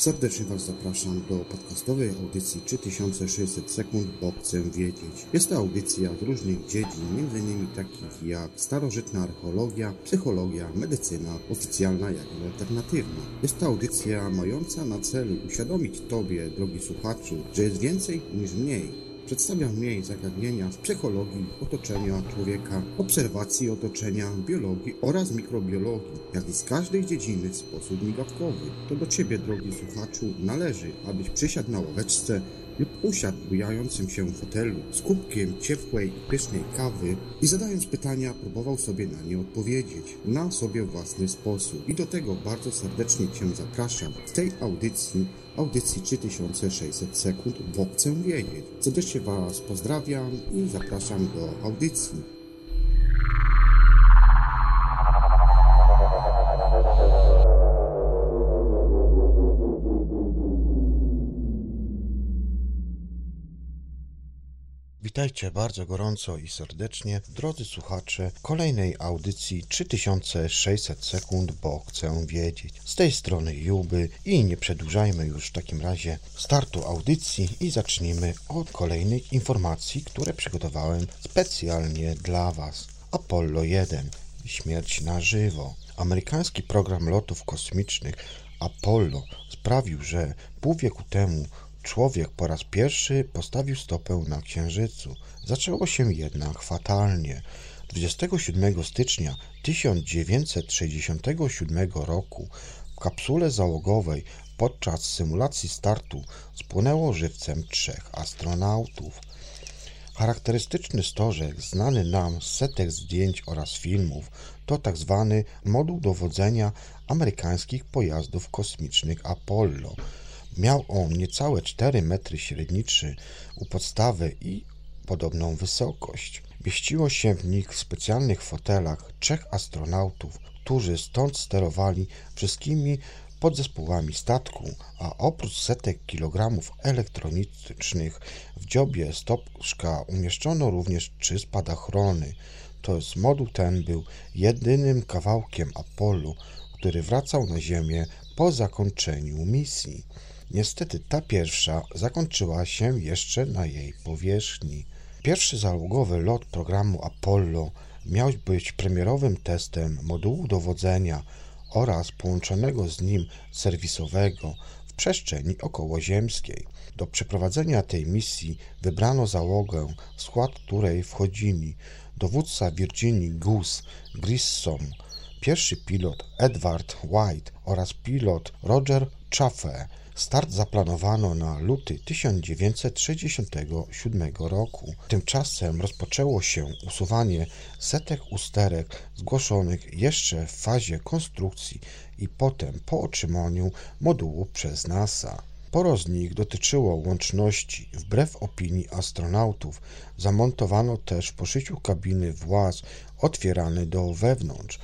Serdecznie Was zapraszam do podcastowej audycji 3600 sekund, bo chcę wiedzieć. Jest to audycja z różnych dziedzin, m.in. takich jak starożytna archeologia, psychologia, medycyna, oficjalna jak i alternatywna. Jest to audycja mająca na celu uświadomić Tobie, drogi słuchaczu, że jest więcej niż mniej Przedstawia mniej zagadnienia z psychologii otoczenia człowieka, obserwacji otoczenia, biologii oraz mikrobiologii, jak i z każdej dziedziny w sposób migawkowy. To do Ciebie, drogi słuchaczu, należy, abyś przysiadł na ławeczce lub usiadł bujającym się fotelu z kubkiem ciepłej i pysznej kawy i zadając pytania próbował sobie na nie odpowiedzieć na sobie własny sposób. I do tego bardzo serdecznie Cię zapraszam w tej audycji audycji 3600 sekund, bo chcę wiedzieć. Serdecznie Was pozdrawiam i zapraszam do audycji. Witajcie bardzo gorąco i serdecznie, drodzy słuchacze, kolejnej audycji 3600 sekund, bo chcę wiedzieć. Z tej strony Juby i nie przedłużajmy już w takim razie startu audycji i zacznijmy od kolejnych informacji, które przygotowałem specjalnie dla Was. Apollo 1. Śmierć na żywo. Amerykański program lotów kosmicznych Apollo sprawił, że pół wieku temu Człowiek po raz pierwszy postawił stopę na Księżycu. Zaczęło się jednak fatalnie. 27 stycznia 1967 roku w kapsule załogowej podczas symulacji startu spłynęło żywcem trzech astronautów. Charakterystyczny stożek, znany nam z setek zdjęć oraz filmów, to. Tak moduł dowodzenia amerykańskich pojazdów kosmicznych Apollo – Miał on niecałe 4 metry średnicy u podstawy i podobną wysokość. Mieściło się w nich w specjalnych fotelach trzech astronautów, którzy stąd sterowali wszystkimi podzespołami statku, a oprócz setek kilogramów elektronicznych w dziobie stopczka umieszczono również trzy spadochrony. To jest moduł ten był jedynym kawałkiem Apollo, który wracał na Ziemię po zakończeniu misji. Niestety ta pierwsza zakończyła się jeszcze na jej powierzchni. Pierwszy załogowy lot programu Apollo miał być premierowym testem modułu dowodzenia oraz połączonego z nim serwisowego w przestrzeni okołoziemskiej. Do przeprowadzenia tej misji wybrano załogę, w skład której wchodzili dowódca Virginii Goose Grissom, pierwszy pilot Edward White oraz pilot Roger Chaffee. Start zaplanowano na luty 1967 roku. Tymczasem rozpoczęło się usuwanie setek usterek zgłoszonych jeszcze w fazie konstrukcji i potem po otrzymaniu modułu przez NASA. Sporo z nich dotyczyło łączności. Wbrew opinii astronautów zamontowano też w poszyciu kabiny właz otwierane do wewnątrz,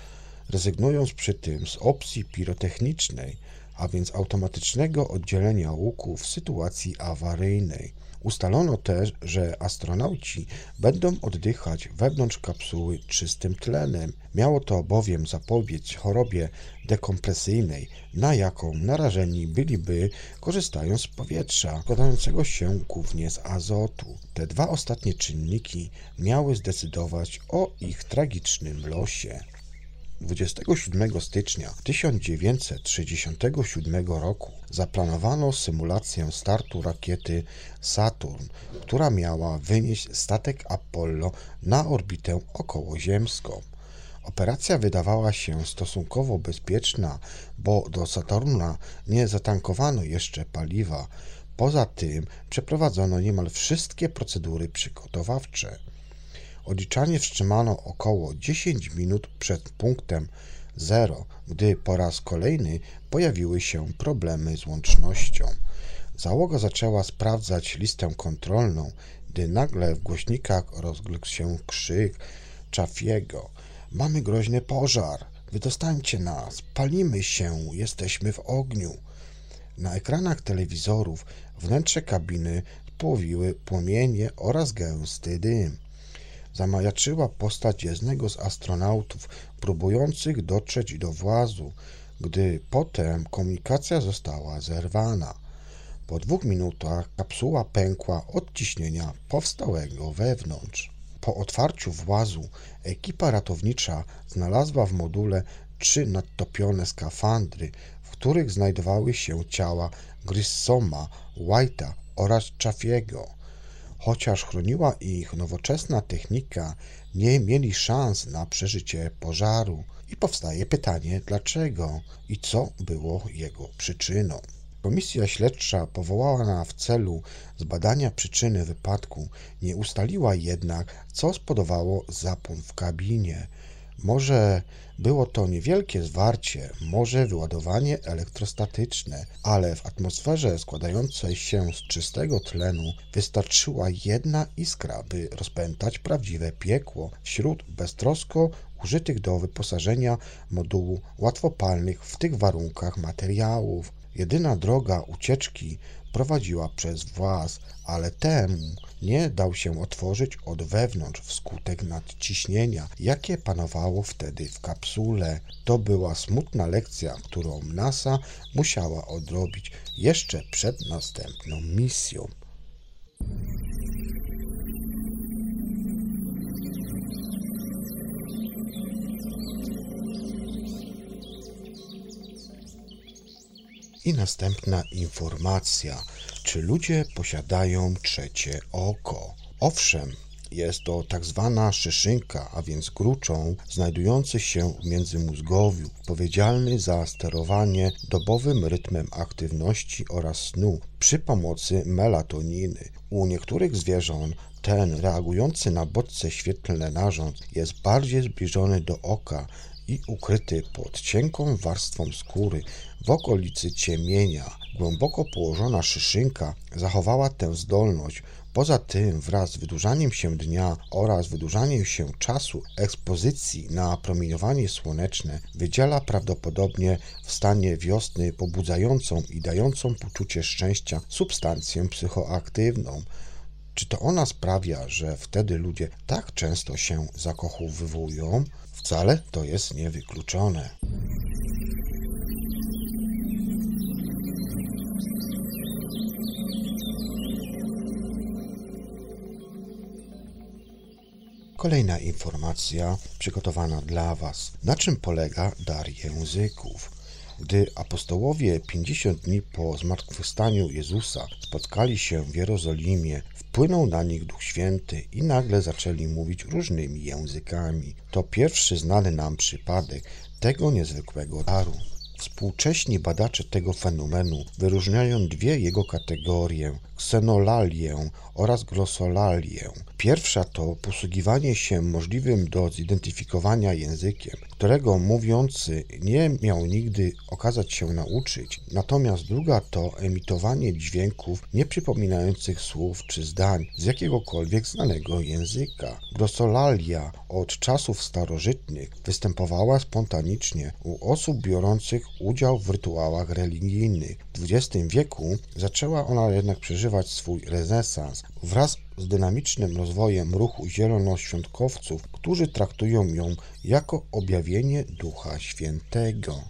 rezygnując przy tym z opcji pirotechnicznej a więc automatycznego oddzielenia łuku w sytuacji awaryjnej. Ustalono też, że astronauci będą oddychać wewnątrz kapsuły czystym tlenem. Miało to bowiem zapobiec chorobie dekompresyjnej, na jaką narażeni byliby korzystając z powietrza składającego się głównie z azotu. Te dwa ostatnie czynniki miały zdecydować o ich tragicznym losie. 27 stycznia 1967 roku zaplanowano symulację startu rakiety Saturn, która miała wynieść statek Apollo na orbitę okołoziemską. Operacja wydawała się stosunkowo bezpieczna, bo do Saturna nie zatankowano jeszcze paliwa. Poza tym przeprowadzono niemal wszystkie procedury przygotowawcze. Odliczanie wstrzymano około 10 minut przed punktem zero, gdy po raz kolejny pojawiły się problemy z łącznością. Załoga zaczęła sprawdzać listę kontrolną, gdy nagle w głośnikach rozległ się krzyk Czafiego. Mamy groźny pożar! Wydostańcie nas! Palimy się! Jesteśmy w ogniu! Na ekranach telewizorów wnętrze kabiny spłowiły płomienie oraz gęsty dym. Zamajaczyła postać jednego z astronautów próbujących dotrzeć do włazu, gdy potem komunikacja została zerwana. Po dwóch minutach kapsuła pękła od ciśnienia powstałego wewnątrz. Po otwarciu włazu ekipa ratownicza znalazła w module trzy nadtopione skafandry, w których znajdowały się ciała Grissoma, White'a oraz Chaffiego. Chociaż chroniła ich nowoczesna technika, nie mieli szans na przeżycie pożaru. I powstaje pytanie, dlaczego i co było jego przyczyną. Komisja śledcza powołana w celu zbadania przyczyny wypadku nie ustaliła jednak, co spowodowało zapłon w kabinie. Może było to niewielkie zwarcie, może wyładowanie elektrostatyczne, ale w atmosferze składającej się z czystego tlenu wystarczyła jedna iskra, by rozpętać prawdziwe piekło wśród beztrosko użytych do wyposażenia modułu łatwopalnych w tych warunkach materiałów. Jedyna droga ucieczki prowadziła przez włas, ale temu nie dał się otworzyć od wewnątrz wskutek nadciśnienia, jakie panowało wtedy w kapsule. To była smutna lekcja, którą NASA musiała odrobić jeszcze przed następną misją. I następna informacja. Czy ludzie posiadają trzecie oko? Owszem, jest to tak zwana szyszynka, a więc gruczą, znajdujący się w międzymózgowiu, odpowiedzialny za sterowanie dobowym rytmem aktywności oraz snu przy pomocy melatoniny. U niektórych zwierząt ten reagujący na bodźce świetlne narząd jest bardziej zbliżony do oka i ukryty pod cienką warstwą skóry w okolicy ciemienia. Głęboko położona szyszynka zachowała tę zdolność. Poza tym, wraz z wydłużaniem się dnia oraz wydłużaniem się czasu ekspozycji na promieniowanie słoneczne, wydziela prawdopodobnie w stanie wiosny pobudzającą i dającą poczucie szczęścia substancję psychoaktywną. Czy to ona sprawia, że wtedy ludzie tak często się zakochowują? Wcale to jest niewykluczone. Kolejna informacja przygotowana dla Was. Na czym polega dar języków? Gdy apostołowie 50 dni po zmartwychwstaniu Jezusa spotkali się w Jerozolimie, wpłynął na nich Duch Święty i nagle zaczęli mówić różnymi językami. To pierwszy znany nam przypadek tego niezwykłego daru. Współcześni badacze tego fenomenu wyróżniają dwie jego kategorie ksenolalię oraz glosolalię. Pierwsza to posługiwanie się możliwym do zidentyfikowania językiem, którego mówiący nie miał nigdy okazać się nauczyć. Natomiast druga to emitowanie dźwięków nieprzypominających słów czy zdań z jakiegokolwiek znanego języka. Glosolalia od czasów starożytnych występowała spontanicznie u osób biorących udział w rytuałach religijnych. W XX wieku zaczęła ona jednak przeżywać swój renesans wraz z dynamicznym rozwojem ruchu zielonoświątkowców, którzy traktują ją jako objawienie Ducha Świętego.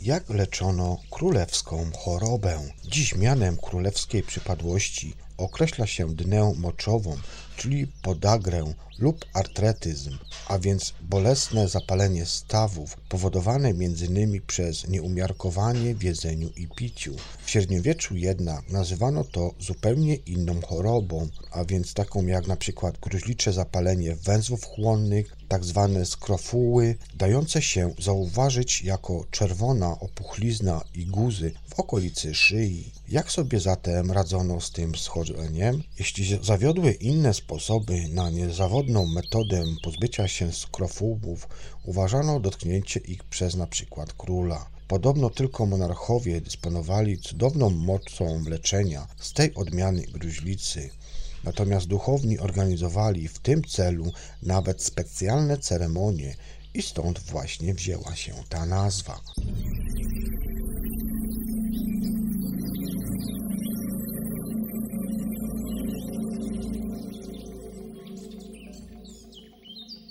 Jak leczono królewską chorobę? Dziś mianem królewskiej przypadłości określa się dnę moczową, czyli podagrę lub artretyzm, a więc bolesne zapalenie stawów powodowane m.in. przez nieumiarkowanie w jedzeniu i piciu. W średniowieczu jednak nazywano to zupełnie inną chorobą, a więc taką jak na przykład gruźlicze zapalenie węzłów chłonnych, tak zwane skrofuły, dające się zauważyć jako czerwona opuchlizna i guzy w okolicy szyi. Jak sobie zatem radzono z tym schorzeniem? Jeśli zawiodły inne sposoby na niezawodną metodę pozbycia się skrofułów, uważano dotknięcie ich przez na przykład króla. Podobno tylko monarchowie dysponowali cudowną mocą leczenia z tej odmiany gruźlicy. Natomiast duchowni organizowali w tym celu nawet specjalne ceremonie i stąd właśnie wzięła się ta nazwa.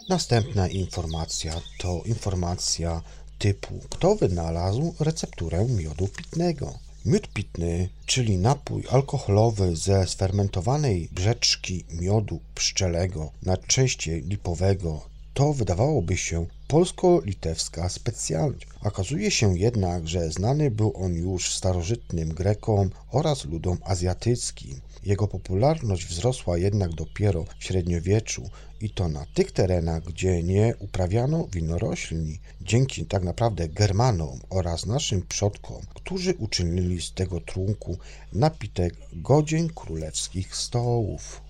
Następna informacja to informacja typu kto wynalazł recepturę miodu pitnego. Miód pitny, czyli napój alkoholowy ze sfermentowanej brzeczki miodu pszczelego, najczęściej lipowego, to wydawałoby się polsko-litewska specjalność. Okazuje się jednak, że znany był on już starożytnym Grekom oraz ludom azjatyckim. Jego popularność wzrosła jednak dopiero w średniowieczu i to na tych terenach, gdzie nie uprawiano winorośli, dzięki tak naprawdę Germanom oraz naszym przodkom, którzy uczynili z tego trunku napitek godzien królewskich stołów.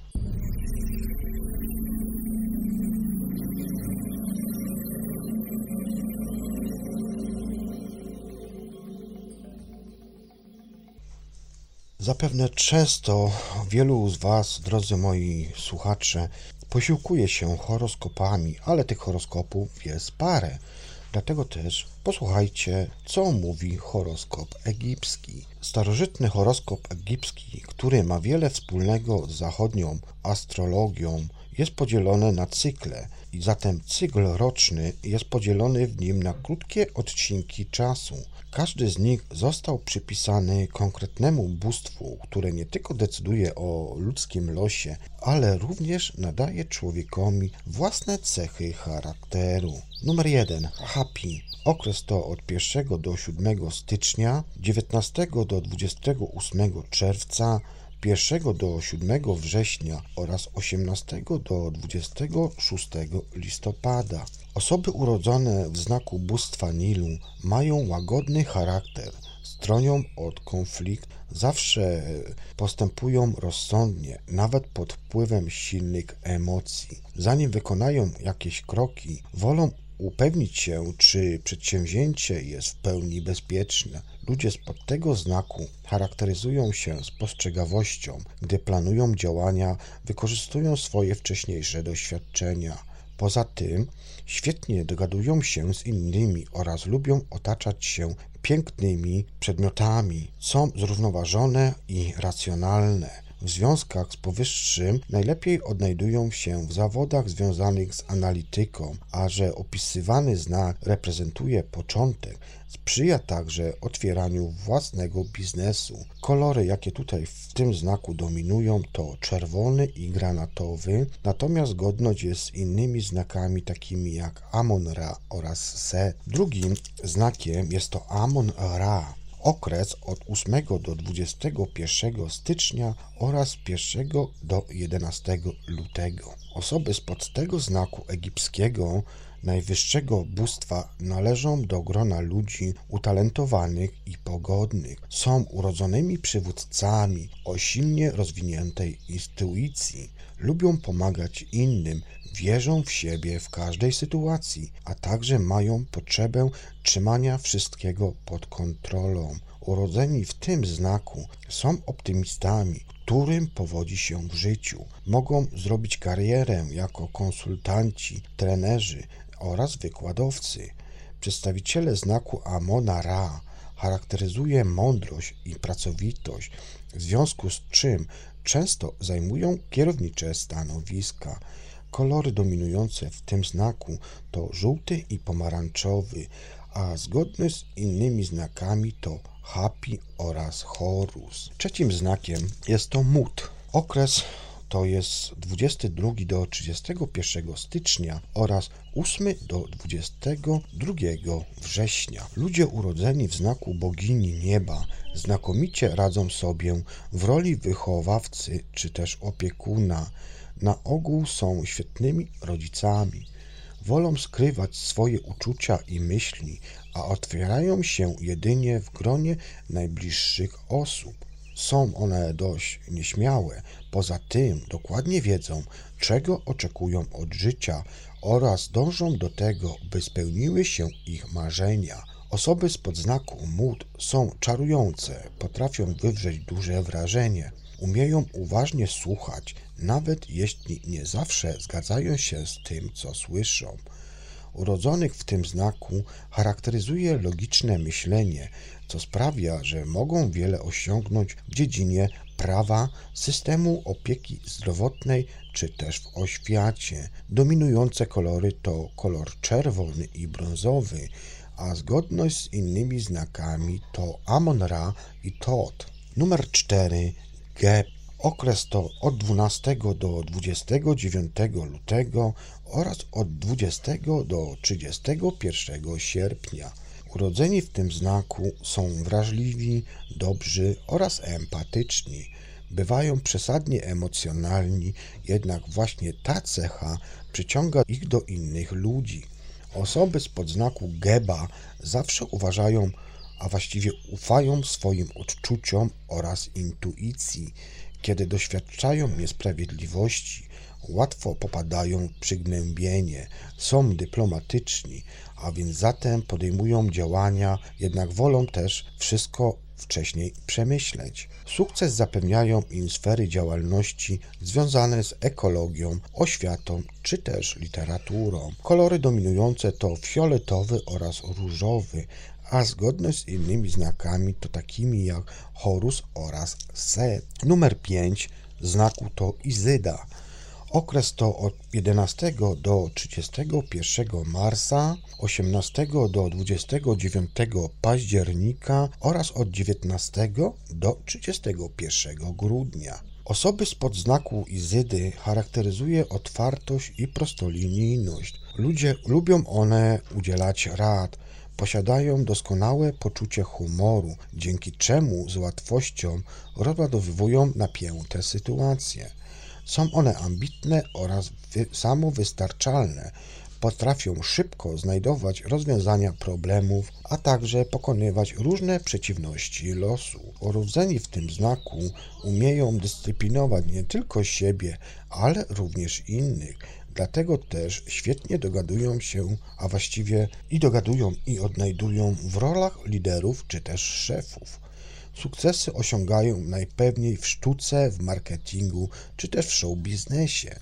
Zapewne często wielu z Was, drodzy moi słuchacze, posiłkuje się horoskopami, ale tych horoskopów jest parę. Dlatego też posłuchajcie, co mówi horoskop egipski. Starożytny horoskop egipski, który ma wiele wspólnego z zachodnią astrologią, jest podzielony na cykle i zatem cykl roczny jest podzielony w nim na krótkie odcinki czasu. Każdy z nich został przypisany konkretnemu bóstwu, które nie tylko decyduje o ludzkim losie, ale również nadaje człowiekowi własne cechy charakteru. Numer 1. Happy. Okres to od 1 do 7 stycznia, 19 do 28 czerwca, 1 do 7 września oraz 18 do 26 listopada. Osoby urodzone w znaku bóstwa Nilu mają łagodny charakter, stronią od konflikt, zawsze postępują rozsądnie, nawet pod wpływem silnych emocji. Zanim wykonają jakieś kroki, wolą upewnić się, czy przedsięwzięcie jest w pełni bezpieczne. Ludzie spod tego znaku charakteryzują się spostrzegawłością, gdy planują działania, wykorzystują swoje wcześniejsze doświadczenia. Poza tym świetnie dogadują się z innymi oraz lubią otaczać się pięknymi przedmiotami. Są zrównoważone i racjonalne. W związkach z powyższym najlepiej odnajdują się w zawodach związanych z analityką, a że opisywany znak reprezentuje początek, sprzyja także otwieraniu własnego biznesu. Kolory, jakie tutaj w tym znaku dominują, to czerwony i granatowy, natomiast godność jest z innymi znakami takimi jak Amon-Ra oraz Se. Drugim znakiem jest to Amon-Ra okres od 8 do 21 stycznia oraz 1 do 11 lutego. Osoby spod tego znaku egipskiego najwyższego bóstwa należą do grona ludzi utalentowanych i pogodnych. Są urodzonymi przywódcami o silnie rozwiniętej intuicji. Lubią pomagać innym, wierzą w siebie w każdej sytuacji, a także mają potrzebę trzymania wszystkiego pod kontrolą. Urodzeni w tym znaku są optymistami, którym powodzi się w życiu. Mogą zrobić karierę jako konsultanci, trenerzy oraz wykładowcy. Przedstawiciele znaku Amona Ra charakteryzuje mądrość i pracowitość, w związku z czym często zajmują kierownicze stanowiska. Kolory dominujące w tym znaku to żółty i pomarańczowy, a zgodne z innymi znakami to Happy oraz Horus. Trzecim znakiem jest to Mut. Okres to jest 22 do 31 stycznia oraz 8 do 22 września. Ludzie urodzeni w znaku bogini nieba znakomicie radzą sobie w roli wychowawcy czy też opiekuna. Na ogół są świetnymi rodzicami. Wolą skrywać swoje uczucia i myśli, a otwierają się jedynie w gronie najbliższych osób. Są one dość nieśmiałe, poza tym dokładnie wiedzą, czego oczekują od życia oraz dążą do tego, by spełniły się ich marzenia. Osoby z podznaku mód są czarujące, potrafią wywrzeć duże wrażenie, umieją uważnie słuchać, nawet jeśli nie zawsze zgadzają się z tym, co słyszą. Urodzonych w tym znaku charakteryzuje logiczne myślenie, co sprawia, że mogą wiele osiągnąć w dziedzinie prawa, systemu opieki zdrowotnej czy też w oświacie. Dominujące kolory to kolor czerwony i brązowy, a zgodność z innymi znakami to Amon-Ra i Tot. Numer 4 Geb. Okres to od 12 do 29 lutego oraz od 20 do 31 sierpnia. Urodzeni w tym znaku są wrażliwi, dobrzy oraz empatyczni. Bywają przesadnie emocjonalni, jednak właśnie ta cecha przyciąga ich do innych ludzi. Osoby z podznaku Geba zawsze uważają, a właściwie ufają swoim odczuciom oraz intuicji. Kiedy doświadczają niesprawiedliwości, łatwo popadają w przygnębienie, są dyplomatyczni, a więc zatem podejmują działania, jednak wolą też wszystko wcześniej przemyśleć. Sukces zapewniają im sfery działalności związane z ekologią, oświatą czy też literaturą. Kolory dominujące to fioletowy oraz różowy, a zgodność z innymi znakami to takimi jak Horus oraz Set. Numer 5 znaku to Izyda. Okres to od 11 do 31 marca, 18 do 29 października oraz od 19 do 31 grudnia. Osoby z podznaku Izydy charakteryzuje otwartość i prostolinijność. Ludzie lubią one udzielać rad, posiadają doskonałe poczucie humoru, dzięki czemu z łatwością rozładowują napięte sytuacje. Są one ambitne oraz samowystarczalne. Potrafią szybko znajdować rozwiązania problemów, a także pokonywać różne przeciwności losu. Urodzeni w tym znaku umieją dyscyplinować nie tylko siebie, ale również innych. Dlatego też świetnie dogadują się, a właściwie i dogadują i odnajdują w rolach liderów czy też szefów. Sukcesy osiągają najpewniej w sztuce, w marketingu czy też w show biznesie.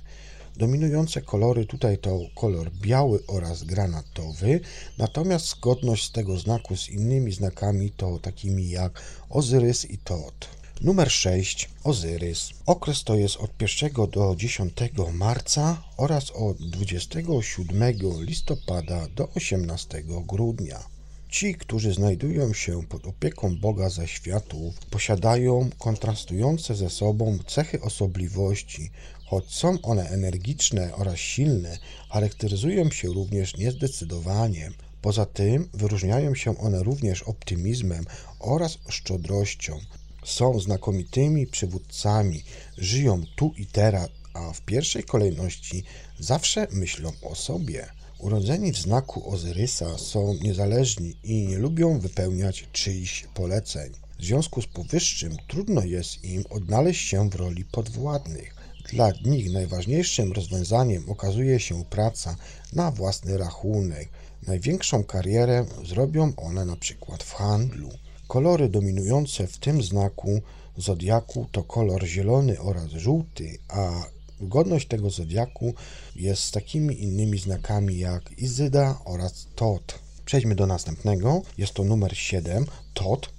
Dominujące kolory tutaj to kolor biały oraz granatowy, natomiast zgodność tego znaku z innymi znakami to takimi jak Ozyrys i Tot. Numer 6 Ozyrys. Okres to jest od 1 do 10 marca oraz od 27 listopada do 18 grudnia. Ci, którzy znajdują się pod opieką Boga ze światów, posiadają kontrastujące ze sobą cechy osobliwości, choć są one energiczne oraz silne, charakteryzują się również niezdecydowaniem. Poza tym wyróżniają się one również optymizmem oraz szczodrością. Są znakomitymi przywódcami, żyją tu i teraz, a w pierwszej kolejności zawsze myślą o sobie. Urodzeni w znaku Ozyrysa są niezależni i nie lubią wypełniać czyichś poleceń. W związku z powyższym trudno jest im odnaleźć się w roli podwładnych. Dla nich najważniejszym rozwiązaniem okazuje się praca na własny rachunek. Największą karierę zrobią one na przykład w handlu. Kolory dominujące w tym znaku zodiaku to kolor zielony oraz żółty, a Godność tego zodiaku jest z takimi innymi znakami jak Izyda oraz Tot. Przejdźmy do następnego. Jest to numer 7, Tot.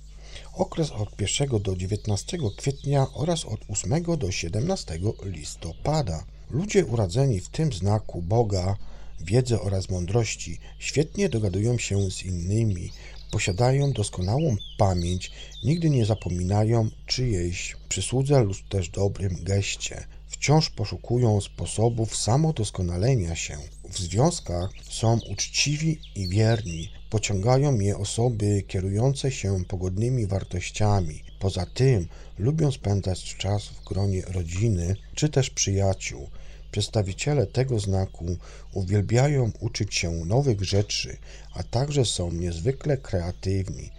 Okres od 1 do 19 kwietnia oraz od 8 do 17 listopada. Ludzie urodzeni w tym znaku Boga, wiedzy oraz mądrości świetnie dogadują się z innymi, posiadają doskonałą pamięć, nigdy nie zapominają czyjejś przysłudze lub też dobrym geście wciąż poszukują sposobów samodoskonalenia się. W związkach są uczciwi i wierni, pociągają je osoby kierujące się pogodnymi wartościami. Poza tym lubią spędzać czas w gronie rodziny czy też przyjaciół. Przedstawiciele tego znaku uwielbiają uczyć się nowych rzeczy, a także są niezwykle kreatywni.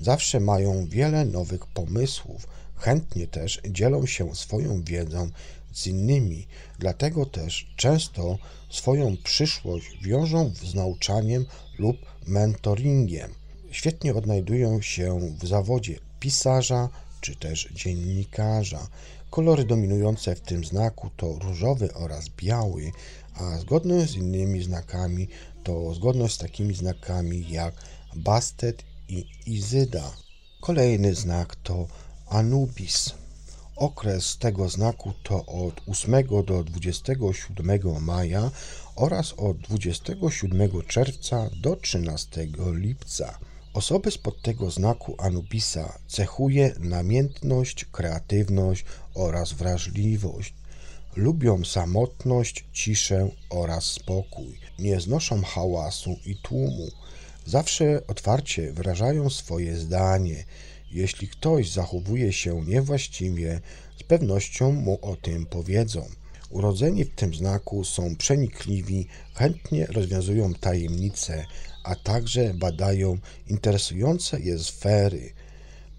Zawsze mają wiele nowych pomysłów, chętnie też dzielą się swoją wiedzą z innymi, dlatego też często swoją przyszłość wiążą z nauczaniem lub mentoringiem. Świetnie odnajdują się w zawodzie pisarza czy też dziennikarza. Kolory dominujące w tym znaku to różowy oraz biały, a zgodność z innymi znakami to zgodność z takimi znakami jak Bastet i Izyda. Kolejny znak to Anubis. Okres tego znaku to od 8 do 27 maja oraz od 27 czerwca do 13 lipca. Osoby spod tego znaku Anubisa cechuje namiętność, kreatywność oraz wrażliwość. Lubią samotność, ciszę oraz spokój. Nie znoszą hałasu i tłumu. Zawsze otwarcie wyrażają swoje zdanie. Jeśli ktoś zachowuje się niewłaściwie, z pewnością mu o tym powiedzą. Urodzeni w tym znaku są przenikliwi, chętnie rozwiązują tajemnice, a także badają interesujące je sfery.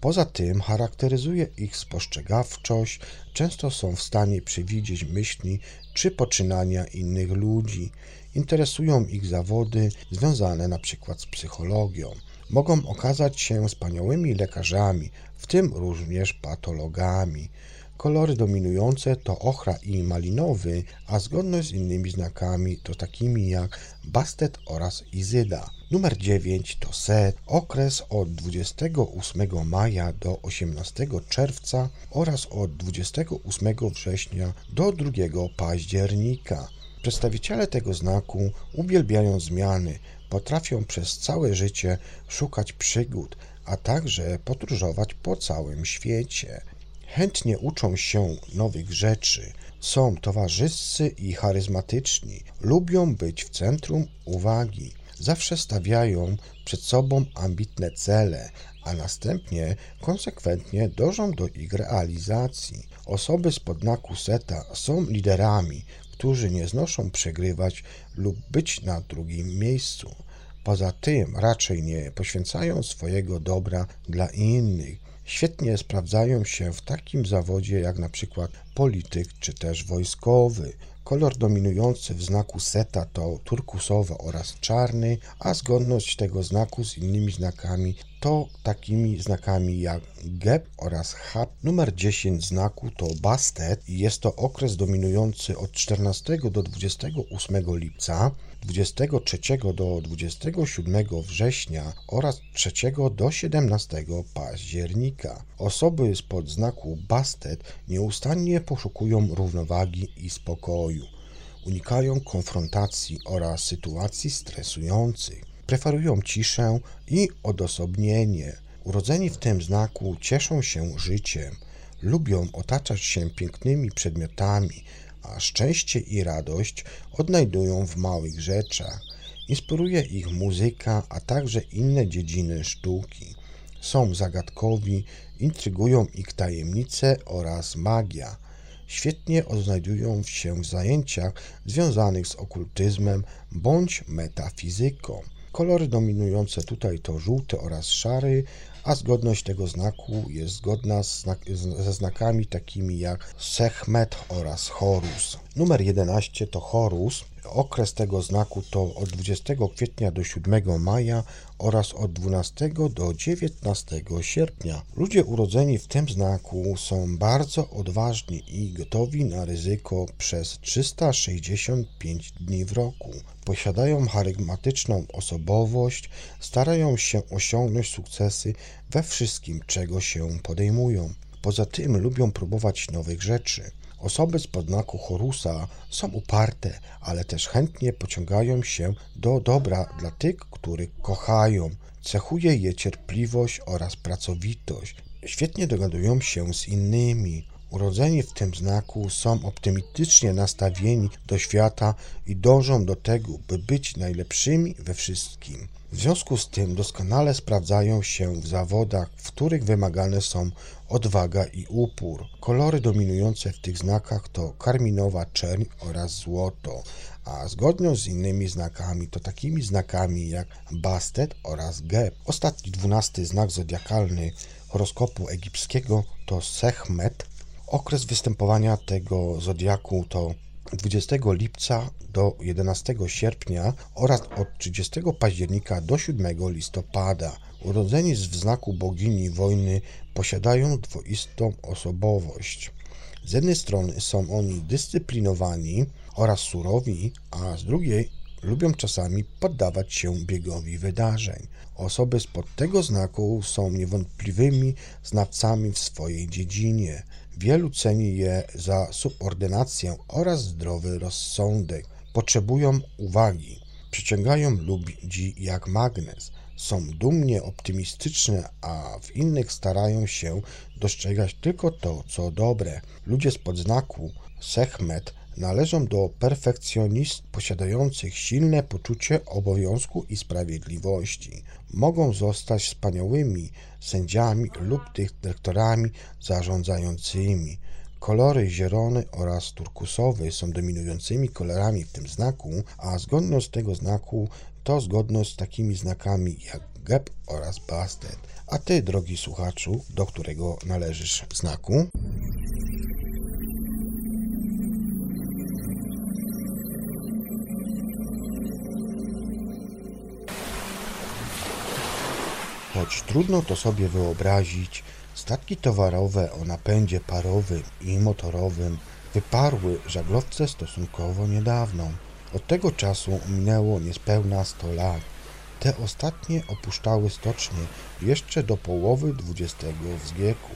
Poza tym charakteryzuje ich spostrzegawczość, często są w stanie przewidzieć myśli czy poczynania innych ludzi. Interesują ich zawody związane np. z psychologią. Mogą okazać się wspaniałymi lekarzami, w tym również patologami. Kolory dominujące to ochra i malinowy, a zgodność z innymi znakami to takimi jak bastet oraz izyda. Numer 9 to set, okres od 28 maja do 18 czerwca oraz od 28 września do 2 października. Przedstawiciele tego znaku uwielbiają zmiany, potrafią przez całe życie szukać przygód, a także podróżować po całym świecie. Chętnie uczą się nowych rzeczy, są towarzyscy i charyzmatyczni, lubią być w centrum uwagi, zawsze stawiają przed sobą ambitne cele, a następnie konsekwentnie dążą do ich realizacji. Osoby z podnaku seta są liderami, którzy nie znoszą przegrywać lub być na drugim miejscu. Poza tym raczej nie poświęcają swojego dobra dla innych świetnie sprawdzają się w takim zawodzie jak na przykład polityk czy też wojskowy. Kolor dominujący w znaku seta to turkusowy oraz czarny, a zgodność tego znaku z innymi znakami to takimi znakami jak geb oraz hab. Numer 10 znaku to bastet i jest to okres dominujący od 14 do 28 lipca, 23 do 27 września oraz 3 do 17 października. Osoby spod znaku bastet nieustannie poszukują równowagi i spokoju. Unikają konfrontacji oraz sytuacji stresujących preferują ciszę i odosobnienie. Urodzeni w tym znaku cieszą się życiem, lubią otaczać się pięknymi przedmiotami, a szczęście i radość odnajdują w małych rzeczach. Inspiruje ich muzyka, a także inne dziedziny sztuki. Są zagadkowi, intrygują ich tajemnice oraz magia. Świetnie odnajdują się w zajęciach związanych z okultyzmem bądź metafizyką. Kolory dominujące tutaj to żółty oraz szary, a zgodność tego znaku jest zgodna znak ze znakami takimi jak Sechmet oraz Horus. Numer 11 to Horus. Okres tego znaku to od 20 kwietnia do 7 maja oraz od 12 do 19 sierpnia. Ludzie urodzeni w tym znaku są bardzo odważni i gotowi na ryzyko przez 365 dni w roku. Posiadają charyzmatyczną osobowość, starają się osiągnąć sukcesy we wszystkim, czego się podejmują. Poza tym lubią próbować nowych rzeczy. Osoby z podnaku Horusa są uparte, ale też chętnie pociągają się do dobra dla tych, których kochają. Cechuje je cierpliwość oraz pracowitość. Świetnie dogadują się z innymi. Urodzeni w tym znaku są optymistycznie nastawieni do świata i dążą do tego, by być najlepszymi we wszystkim. W związku z tym doskonale sprawdzają się w zawodach, w których wymagane są odwaga i upór. Kolory dominujące w tych znakach to karminowa czerń oraz złoto, a zgodnie z innymi znakami to takimi znakami jak bastet oraz geb. Ostatni dwunasty znak zodiakalny horoskopu egipskiego to Sechmet. Okres występowania tego zodiaku to 20 lipca do 11 sierpnia oraz od 30 października do 7 listopada. Urodzeni w znaku bogini wojny posiadają dwoistą osobowość. Z jednej strony są oni dyscyplinowani oraz surowi, a z drugiej lubią czasami poddawać się biegowi wydarzeń. Osoby spod tego znaku są niewątpliwymi znawcami w swojej dziedzinie. Wielu ceni je za subordynację oraz zdrowy rozsądek. Potrzebują uwagi. Przyciągają ludzi jak magnes. Są dumnie optymistyczne, a w innych starają się dostrzegać tylko to, co dobre. Ludzie spod znaku Sechmet należą do perfekcjonistów posiadających silne poczucie obowiązku i sprawiedliwości. Mogą zostać wspaniałymi sędziami lub dyrektorami zarządzającymi. Kolory zielony oraz turkusowy są dominującymi kolorami w tym znaku, a zgodność tego znaku to zgodność z takimi znakami jak Geb oraz Bastet. A ty, drogi słuchaczu, do którego należysz znaku? Choć trudno to sobie wyobrazić, statki towarowe o napędzie parowym i motorowym wyparły żaglowce stosunkowo niedawno. Od tego czasu minęło niespełna 100 lat. Te ostatnie opuszczały stocznie jeszcze do połowy XX wieku.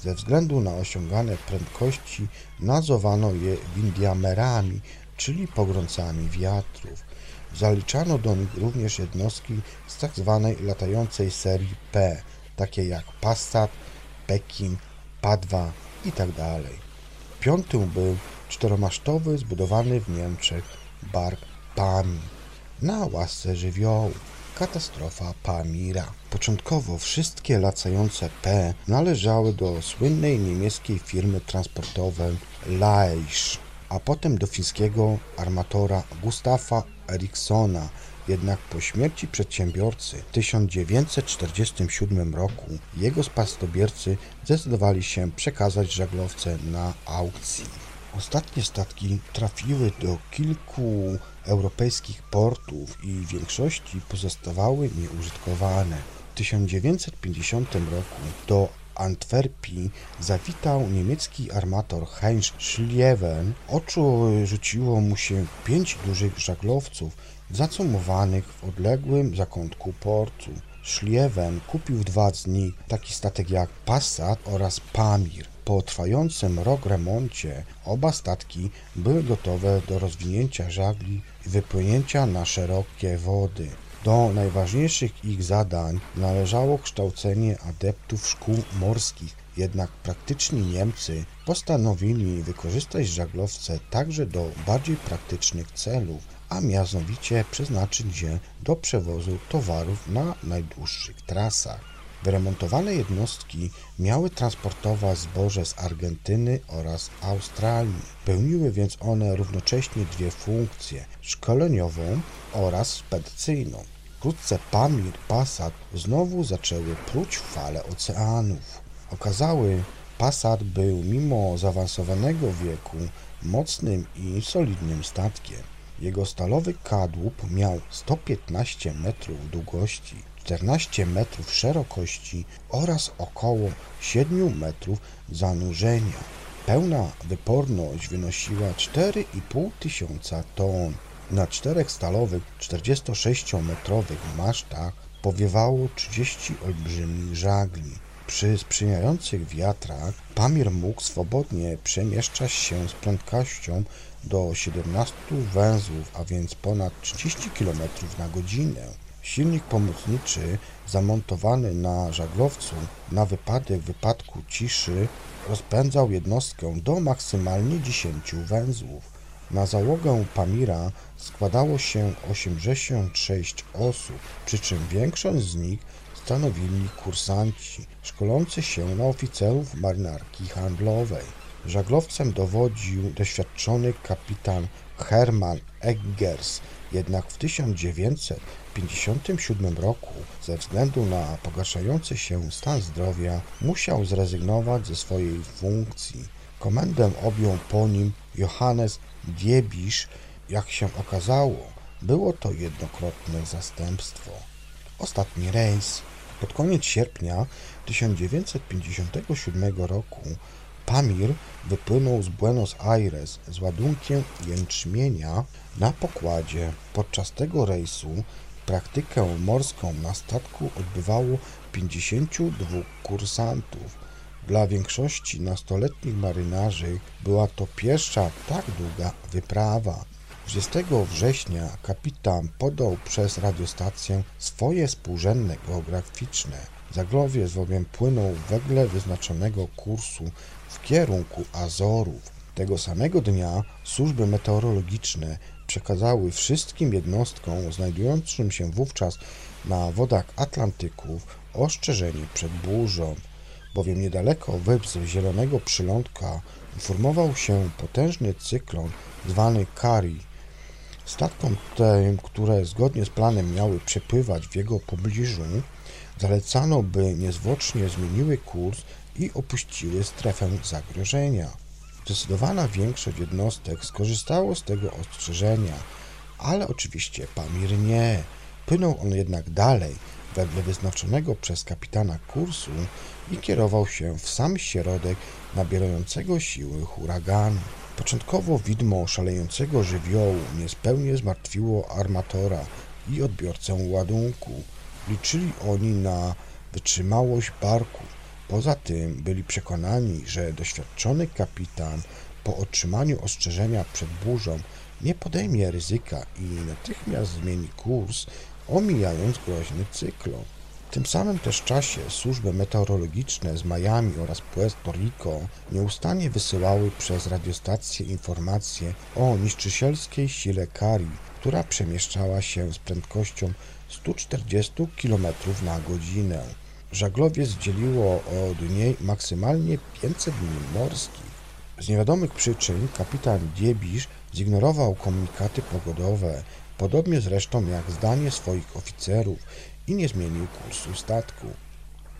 Ze względu na osiągane prędkości nazwano je windiamerami, czyli pogrącami wiatrów. Zaliczano do nich również jednostki z tzw. Tak latającej serii P, takie jak Passat, Pekin, Padwa itd. Piątym był czteromasztowy, zbudowany w Niemczech bark Pami na łasce żywiołu. Katastrofa Pamira. Początkowo wszystkie latające P należały do słynnej niemieckiej firmy transportowej Leisch, a potem do fińskiego armatora Gustafa Ericssona, jednak po śmierci przedsiębiorcy w 1947 roku jego spadkobiercy zdecydowali się przekazać żaglowce na aukcji. Ostatnie statki trafiły do kilku europejskich portów i w większości pozostawały nieużytkowane. W 1950 roku do Antwerpii zawitał niemiecki armator Heinz Schlieffen. Oczu rzuciło mu się pięć dużych żaglowców zacumowanych w odległym zakątku portu. Schlieffen kupił dwa z nich, taki statek jak Passat oraz Pamir. Po trwającym rok remoncie oba statki były gotowe do rozwinięcia żagli i wypłynięcia na szerokie wody. Do najważniejszych ich zadań należało kształcenie adeptów szkół morskich, jednak praktyczni Niemcy postanowili wykorzystać żaglowce także do bardziej praktycznych celów, a mianowicie przeznaczyć je do przewozu towarów na najdłuższych trasach. Wyremontowane jednostki miały transportować zboże z Argentyny oraz Australii. Pełniły więc one równocześnie dwie funkcje szkoleniową oraz spedycyjną. Wkrótce Pamir Passat znowu zaczęły pruć fale oceanów. Okazały Passat był mimo zaawansowanego wieku mocnym i solidnym statkiem. Jego stalowy kadłub miał 115 metrów długości, 14 metrów szerokości oraz około 7 metrów zanurzenia. Pełna wyporność wynosiła 4,5 tysiąca ton. Na czterech stalowych 46-metrowych masztach powiewało 30 olbrzymich żagli. Przy sprzyjających wiatrach Pamir mógł swobodnie przemieszczać się z prędkością do 17 węzłów, a więc ponad 30 km na godzinę. Silnik pomocniczy zamontowany na żaglowcu na wypadek wypadku ciszy rozpędzał jednostkę do maksymalnie 10 węzłów. Na załogę Pamira składało się 86 osób, przy czym większość z nich stanowili kursanci szkolący się na oficerów marynarki handlowej. Żaglowcem dowodził doświadczony kapitan Hermann Eggers, jednak w 1957 roku ze względu na pogarszający się stan zdrowia musiał zrezygnować ze swojej funkcji. Komendę objął po nim Johannes Diebisz, jak się okazało, było to jednokrotne zastępstwo. Ostatni rejs. Pod koniec sierpnia 1957 roku Pamir wypłynął z Buenos Aires z ładunkiem jęczmienia na pokładzie. Podczas tego rejsu praktykę morską na statku odbywało 52 kursantów. Dla większości nastoletnich marynarzy była to pierwsza tak długa wyprawa. 20 września kapitan podał przez radiostację swoje współrzędne geograficzne. Zaglowiec bowiem płynął wedle wyznaczonego kursu w kierunku Azorów. Tego samego dnia służby meteorologiczne przekazały wszystkim jednostkom znajdującym się wówczas na wodach Atlantyków ostrzeżenie przed burzą, bowiem niedaleko wysp Zielonego Przylądka informował się potężny cyklon zwany Kari. Statkom tym, które zgodnie z planem miały przepływać w jego pobliżu, zalecano, by niezwłocznie zmieniły kurs i opuściły strefę zagrożenia. Zdecydowana większość jednostek skorzystało z tego ostrzeżenia, ale oczywiście Pamir nie. Płynął on jednak dalej, wedle wyznaczonego przez kapitana kursu i kierował się w sam środek nabierającego siły huraganu. Początkowo widmo szalejącego żywiołu niespełnie zmartwiło armatora i odbiorcę ładunku. Liczyli oni na wytrzymałość barku. Poza tym byli przekonani, że doświadczony kapitan po otrzymaniu ostrzeżenia przed burzą nie podejmie ryzyka i natychmiast zmieni kurs, omijając groźny cyklon. Tym samym też czasie służby meteorologiczne z Miami oraz Puerto Rico nieustannie wysyłały przez radiostacje informacje o niszczycielskiej sile Kari, która przemieszczała się z prędkością 140 km na godzinę. Żaglowiec dzieliło od niej maksymalnie 500 mil morskich. Z niewiadomych przyczyn kapitan Diebisz zignorował komunikaty pogodowe, podobnie zresztą jak zdanie swoich oficerów i nie zmienił kursu statku.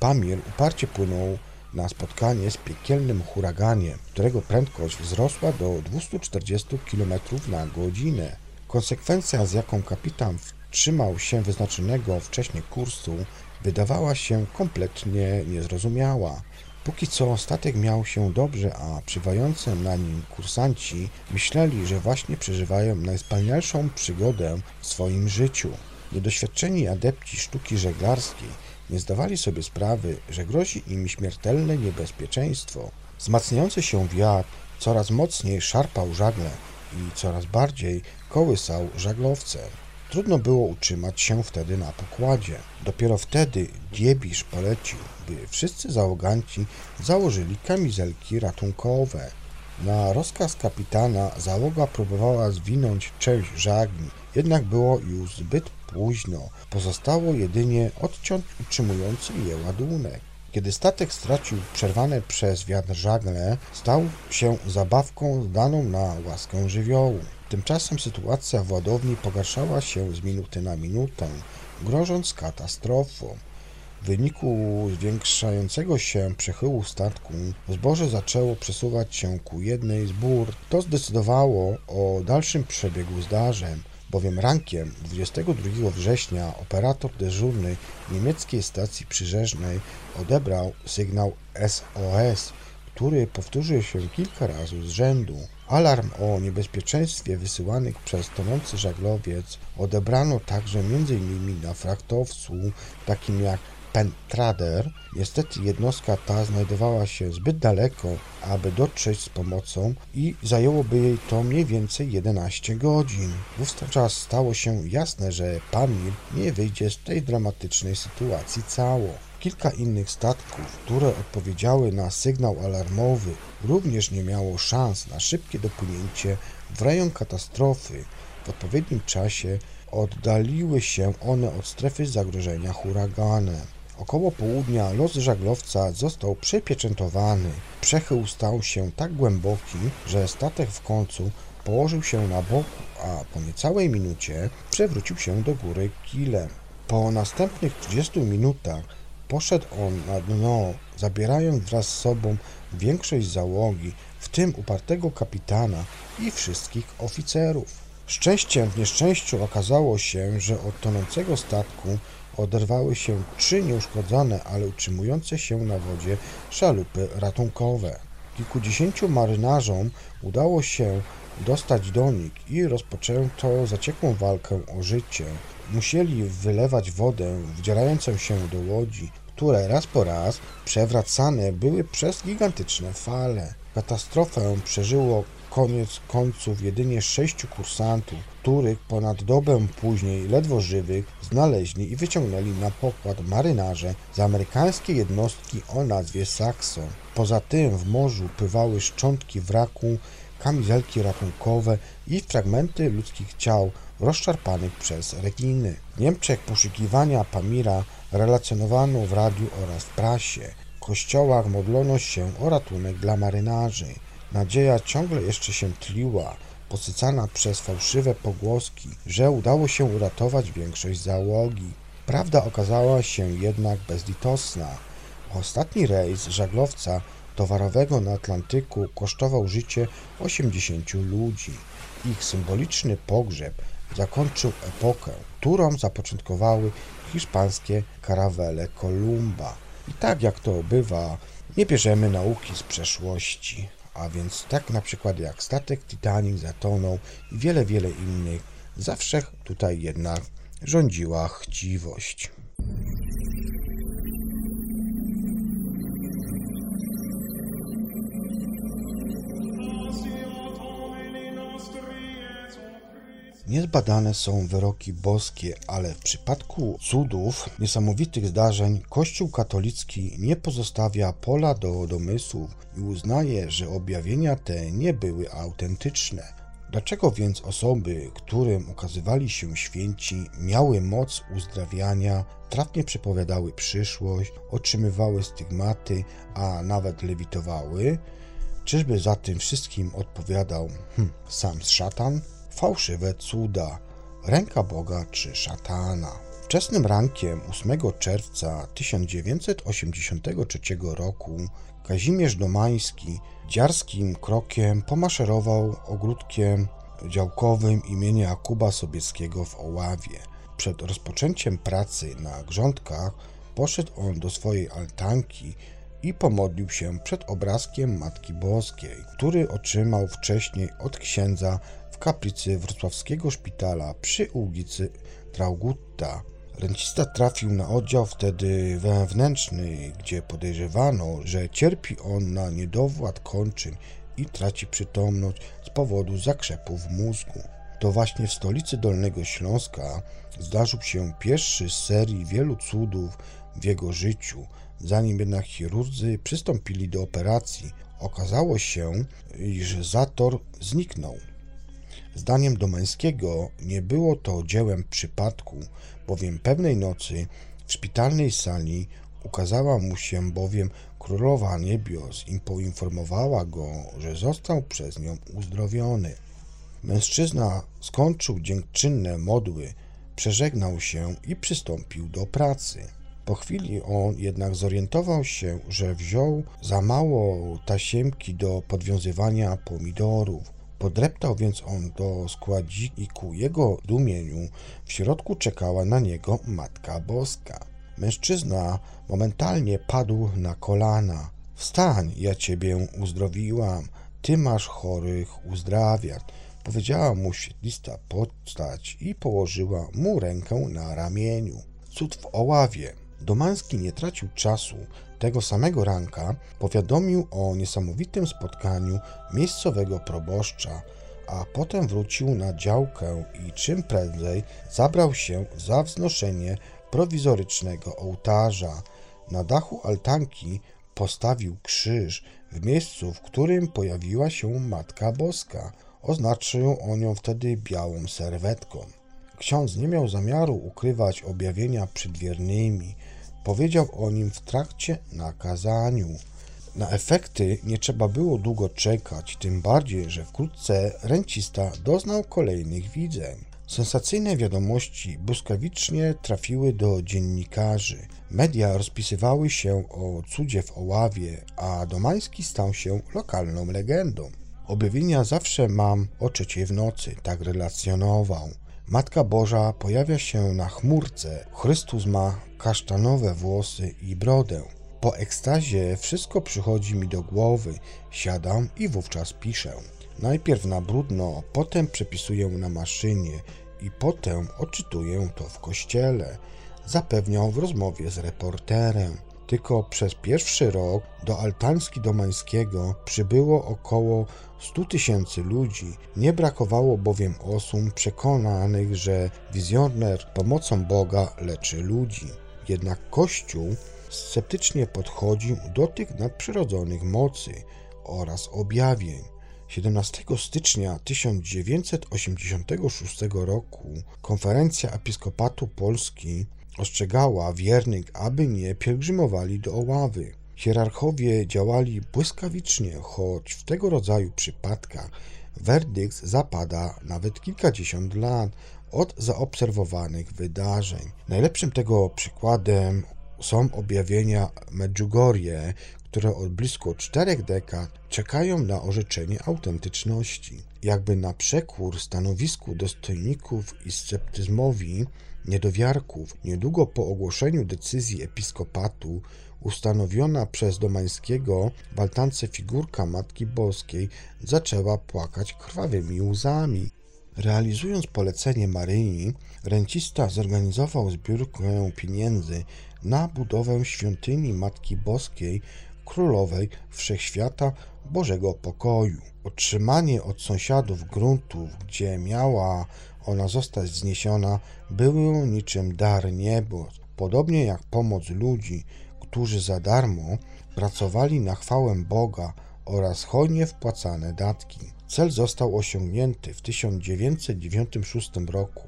Pamir uparcie płynął na spotkanie z piekielnym huraganiem, którego prędkość wzrosła do 240 km na godzinę. Konsekwencja, z jaką kapitan trzymał się wyznaczonego wcześniej kursu, wydawała się kompletnie niezrozumiała. Póki co statek miał się dobrze, a przybywający na nim kursanci myśleli, że właśnie przeżywają najspanialszą przygodę w swoim życiu. Niedoświadczeni adepci sztuki żeglarskiej nie zdawali sobie sprawy, że grozi im śmiertelne niebezpieczeństwo. Wzmacniający się wiatr coraz mocniej szarpał żagle i coraz bardziej kołysał żaglowcem. Trudno było utrzymać się wtedy na pokładzie. Dopiero wtedy Diebisz polecił, by wszyscy załoganci założyli kamizelki ratunkowe. Na rozkaz kapitana załoga próbowała zwinąć część żagli, jednak było już zbyt późno. Pozostało jedynie odciąć utrzymujący je ładunek. Kiedy statek stracił przerwane przez wiatr żagle, stał się zabawką daną na łaskę żywiołu. Tymczasem sytuacja w ładowni pogarszała się z minuty na minutę, grożąc katastrofą. W wyniku zwiększającego się przechyłu statku zboże zaczęło przesuwać się ku jednej z bór. To zdecydowało o dalszym przebiegu zdarzeń, bowiem rankiem 22 września operator dyżurny niemieckiej stacji przybrzeżnej odebrał sygnał SOS, który powtórzył się kilka razy z rzędu. Alarm o niebezpieczeństwie wysyłanych przez tonący żaglowiec odebrano także m.in. na frachtowcu takim jak Pentrader. Niestety jednostka ta znajdowała się zbyt daleko, aby dotrzeć z pomocą i zajęłoby jej to mniej więcej 11 godzin. Wówczas stało się jasne, że Pamir nie wyjdzie z tej dramatycznej sytuacji cało. Kilka innych statków, które odpowiedziały na sygnał alarmowy, również nie miało szans na szybkie dopłynięcie w rejon katastrofy. W odpowiednim czasie oddaliły się one od strefy zagrożenia huraganem. Około południa los żaglowca został przepieczętowany. Przechył stał się tak głęboki, że statek w końcu położył się na boku, a po niecałej minucie przewrócił się do góry kilem. Po następnych 30 minutach poszedł on na dno, zabierając wraz z sobą większość załogi, w tym upartego kapitana i wszystkich oficerów. Szczęściem w nieszczęściu okazało się, że od tonącego statku oderwały się trzy nieuszkodzone, ale utrzymujące się na wodzie szalupy ratunkowe. Kilkudziesięciu marynarzom udało się dostać do nich i rozpoczęto zaciekłą walkę o życie. Musieli wylewać wodę wdzierającą się do łodzi, które raz po raz przewracane były przez gigantyczne fale. Katastrofę przeżyło koniec końców jedynie sześciu kursantów, których ponad dobę później ledwo żywych znaleźli i wyciągnęli na pokład marynarze z amerykańskiej jednostki o nazwie Saxon. Poza tym w morzu pływały szczątki wraku, kamizelki ratunkowe i fragmenty ludzkich ciał rozszarpanych przez rekiny. W Niemczech poszukiwania Pamira relacjonowano w radiu oraz w prasie. W kościołach modlono się o ratunek dla marynarzy. Nadzieja ciągle jeszcze się tliła, posycana przez fałszywe pogłoski, że udało się uratować większość załogi. Prawda okazała się jednak bezlitosna. Ostatni rejs żaglowca towarowego na Atlantyku kosztował życie 80 ludzi. Ich symboliczny pogrzeb zakończył epokę, którą zapoczątkowały hiszpańskie karawele Kolumba. I tak jak to bywa, nie bierzemy nauki z przeszłości. A więc tak na przykład jak statek Titanic zatonął i wiele, wiele innych, zawsze tutaj jednak rządziła chciwość. Niezbadane są wyroki boskie, ale w przypadku cudów, niesamowitych zdarzeń, Kościół katolicki nie pozostawia pola do domysłów i uznaje, że objawienia te nie były autentyczne. Dlaczego więc osoby, którym ukazywali się święci, miały moc uzdrawiania, trafnie przepowiadały przyszłość, otrzymywały stygmaty, a nawet lewitowały? Czyżby za tym wszystkim odpowiadał hm, sam szatan? Fałszywe cuda, ręka Boga czy szatana. Wczesnym rankiem 8 czerwca 1983 roku Kazimierz Domański dziarskim krokiem pomaszerował ogródkiem działkowym imienia Jakuba Sobieskiego w Oławie. Przed rozpoczęciem pracy na grządkach poszedł on do swojej altanki i pomodlił się przed obrazkiem Matki Boskiej, który otrzymał wcześniej od księdza kaplicy wrocławskiego szpitala przy ulicy Traugutta. Rencista trafił na oddział wtedy wewnętrzny, gdzie podejrzewano, że cierpi on na niedowład kończyn i traci przytomność z powodu zakrzepów mózgu. To właśnie w stolicy Dolnego Śląska zdarzył się pierwszy z serii wielu cudów w jego życiu. Zanim jednak chirurdzy przystąpili do operacji, okazało się, iż zator zniknął. Zdaniem Domańskiego nie było to dziełem przypadku, bowiem pewnej nocy w szpitalnej sali ukazała mu się bowiem królowa niebios i poinformowała go, że został przez nią uzdrowiony. Mężczyzna skończył dziękczynne modły, przeżegnał się i przystąpił do pracy. Po chwili on jednak zorientował się, że wziął za mało tasiemki do podwiązywania pomidorów. Podreptał więc on do składziku i ku jego dumieniu w środku czekała na niego Matka Boska. Mężczyzna momentalnie padł na kolana. Wstań, ja ciebie uzdrowiłam, ty masz chorych uzdrawiać. Powiedziała mu świetlista postać i położyła mu rękę na ramieniu. Cud w Oławie. Domański nie tracił czasu. Tego samego ranka powiadomił o niesamowitym spotkaniu miejscowego proboszcza, a potem wrócił na działkę i czym prędzej zabrał się za wznoszenie prowizorycznego ołtarza. Na dachu altanki postawił krzyż w miejscu, w którym pojawiła się Matka Boska. Oznaczył on ją wtedy białą serwetką. Ksiądz nie miał zamiaru ukrywać objawienia przed wiernymi, Powiedział o nim w trakcie na kazaniu. Na efekty nie trzeba było długo czekać, tym bardziej, że wkrótce rencista doznał kolejnych widzeń. Sensacyjne wiadomości błyskawicznie trafiły do dziennikarzy. Media rozpisywały się o cudzie w Oławie, a Domański stał się lokalną legendą. Objawienia zawsze mam o trzeciej w nocy, tak relacjonował. Matka Boża pojawia się na chmurce. Chrystus ma kasztanowe włosy i brodę. Po ekstazie wszystko przychodzi mi do głowy, siadam i wówczas piszę. Najpierw na brudno, potem przepisuję na maszynie i potem odczytuję to w kościele, zapewniał w rozmowie z reporterem. Tylko przez pierwszy rok do Altański Domańskiego przybyło około 100 tysięcy ludzi. Nie brakowało bowiem osób przekonanych, że wizjoner pomocą Boga leczy ludzi. Jednak Kościół sceptycznie podchodził do tych nadprzyrodzonych mocy oraz objawień. 17 stycznia 1986 roku konferencja Episkopatu Polski ostrzegała wiernych, aby nie pielgrzymowali do Oławy. Hierarchowie działali błyskawicznie, choć w tego rodzaju przypadkach werdykt zapada nawet kilkadziesiąt lat od zaobserwowanych wydarzeń. Najlepszym tego przykładem są objawienia Medjugorje, które od blisko czterech dekad czekają na orzeczenie autentyczności. Jakby na przekór stanowisku dostojników i sceptyzmowi niedowiarków, niedługo po ogłoszeniu decyzji episkopatu ustanowiona przez Domańskiego w altance figurka Matki Boskiej zaczęła płakać krwawymi łzami. Realizując polecenie Maryi, rencista zorganizował zbiórkę pieniędzy na budowę świątyni Matki Boskiej Królowej Wszechświata Bożego Pokoju. Otrzymanie od sąsiadów gruntów, gdzie miała ona zostać zniesiona, było niczym dar niebo, podobnie jak pomoc ludzi, którzy za darmo pracowali na chwałę Boga oraz hojnie wpłacane datki. Cel został osiągnięty w 1996 roku.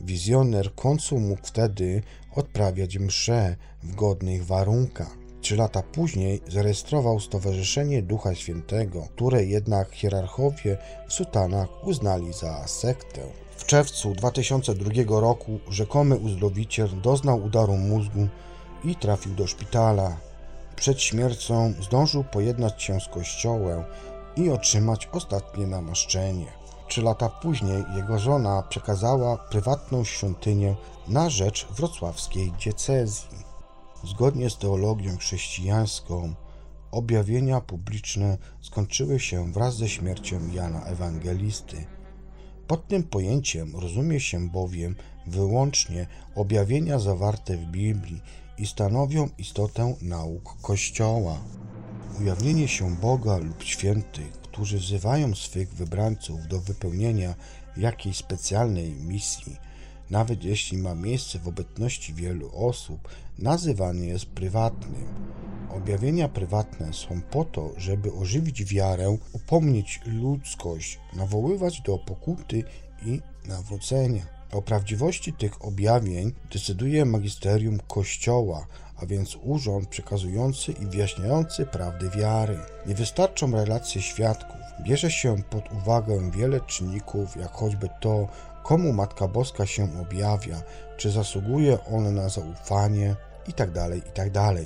Wizjoner końcu mógł wtedy odprawiać msze w godnych warunkach. Trzy lata później zarejestrował Stowarzyszenie Ducha Świętego, które jednak hierarchowie w sutanach uznali za sektę. W czerwcu 2002 roku rzekomy uzdrowiciel doznał udaru mózgu i trafił do szpitala. Przed śmiercią zdążył pojednać się z kościołem i otrzymać ostatnie namaszczenie. Trzy lata później jego żona przekazała prywatną świątynię na rzecz wrocławskiej diecezji. Zgodnie z teologią chrześcijańską, objawienia publiczne skończyły się wraz ze śmiercią Jana Ewangelisty. Pod tym pojęciem rozumie się bowiem wyłącznie objawienia zawarte w Biblii i stanowią istotę nauk Kościoła. Ujawnienie się Boga lub świętych, którzy wzywają swych wybrańców do wypełnienia jakiejś specjalnej misji, nawet jeśli ma miejsce w obecności wielu osób, nazywany jest prywatnym. Objawienia prywatne są po to, żeby ożywić wiarę, upomnieć ludzkość, nawoływać do pokuty i nawrócenia. O prawdziwości tych objawień decyduje magisterium Kościoła, a więc urząd przekazujący i wyjaśniający prawdy wiary. Nie wystarczą relacje świadków. Bierze się pod uwagę wiele czynników, jak choćby to, komu Matka Boska się objawia, czy zasługuje on na zaufanie itd. Tak itd. Tak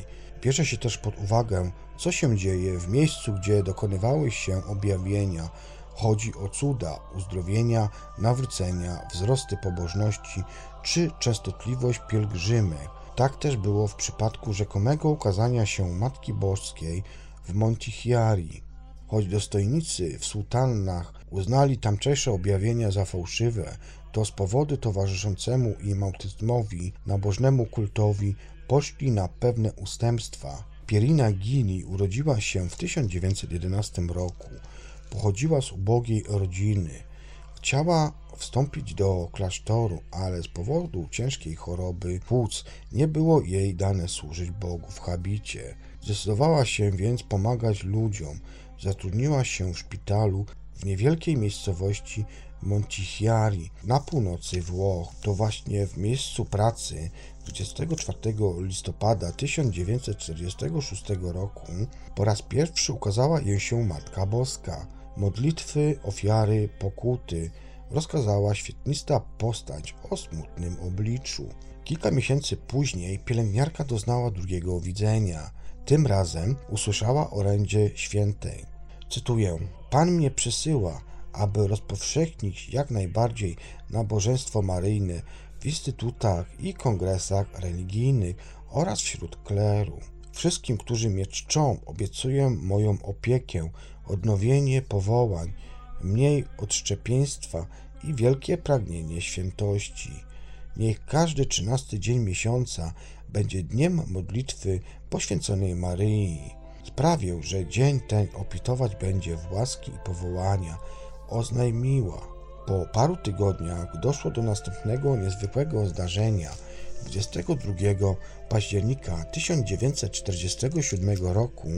Bierze się też pod uwagę, co się dzieje w miejscu, gdzie dokonywały się objawienia. Chodzi o cuda, uzdrowienia, nawrócenia, wzrosty pobożności czy częstotliwość pielgrzymek. Tak też było w przypadku rzekomego ukazania się Matki Boskiej w Montichiari. Choć dostojnicy w sułtannach uznali tamtejsze objawienia za fałszywe, to z powodu towarzyszącemu im autyzmowi, nabożnemu kultowi poszli na pewne ustępstwa. Pierina Gini urodziła się w 1911 roku. Pochodziła z ubogiej rodziny. Chciała wstąpić do klasztoru, ale z powodu ciężkiej choroby płuc nie było jej dane służyć Bogu w habicie. Zdecydowała się więc pomagać ludziom. Zatrudniła się w szpitalu w niewielkiej miejscowości Montichiari na północy Włoch. To właśnie w miejscu pracy 24 listopada 1946 roku po raz pierwszy ukazała jej się Matka Boska. Modlitwy, ofiary, pokuty rozkazała świetnista postać o smutnym obliczu. Kilka miesięcy później pielęgniarka doznała drugiego widzenia. Tym razem usłyszała orędzie świętej. Cytuję: Pan mnie przysyła, aby rozpowszechnić jak najbardziej nabożeństwo maryjne w instytutach i kongresach religijnych oraz wśród kleru. Wszystkim, którzy mnie czczą, obiecuję moją opiekę, odnowienie powołań, mniej odszczepieństwa i wielkie pragnienie świętości. Niech każdy trzynasty dzień miesiąca będzie dniem modlitwy poświęconej Maryi. Sprawię, że dzień ten opitować będzie w łaski i powołania. Oznajmiła. Po paru tygodniach doszło do następnego niezwykłego zdarzenia. 22 października 1947 roku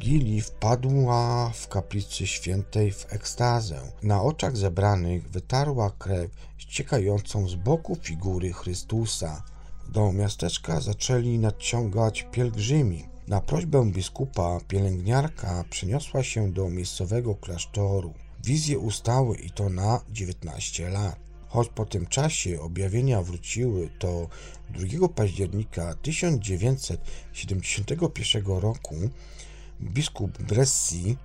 Gili wpadła w kaplicy świętej w ekstazę. Na oczach zebranych wytarła krew ściekającą z boku figury Chrystusa. Do miasteczka zaczęli nadciągać pielgrzymi. Na prośbę biskupa pielęgniarka przeniosła się do miejscowego klasztoru. Wizje ustały i to na 19 lat. Choć po tym czasie objawienia wróciły, to 2 października 1971 roku biskup Bressi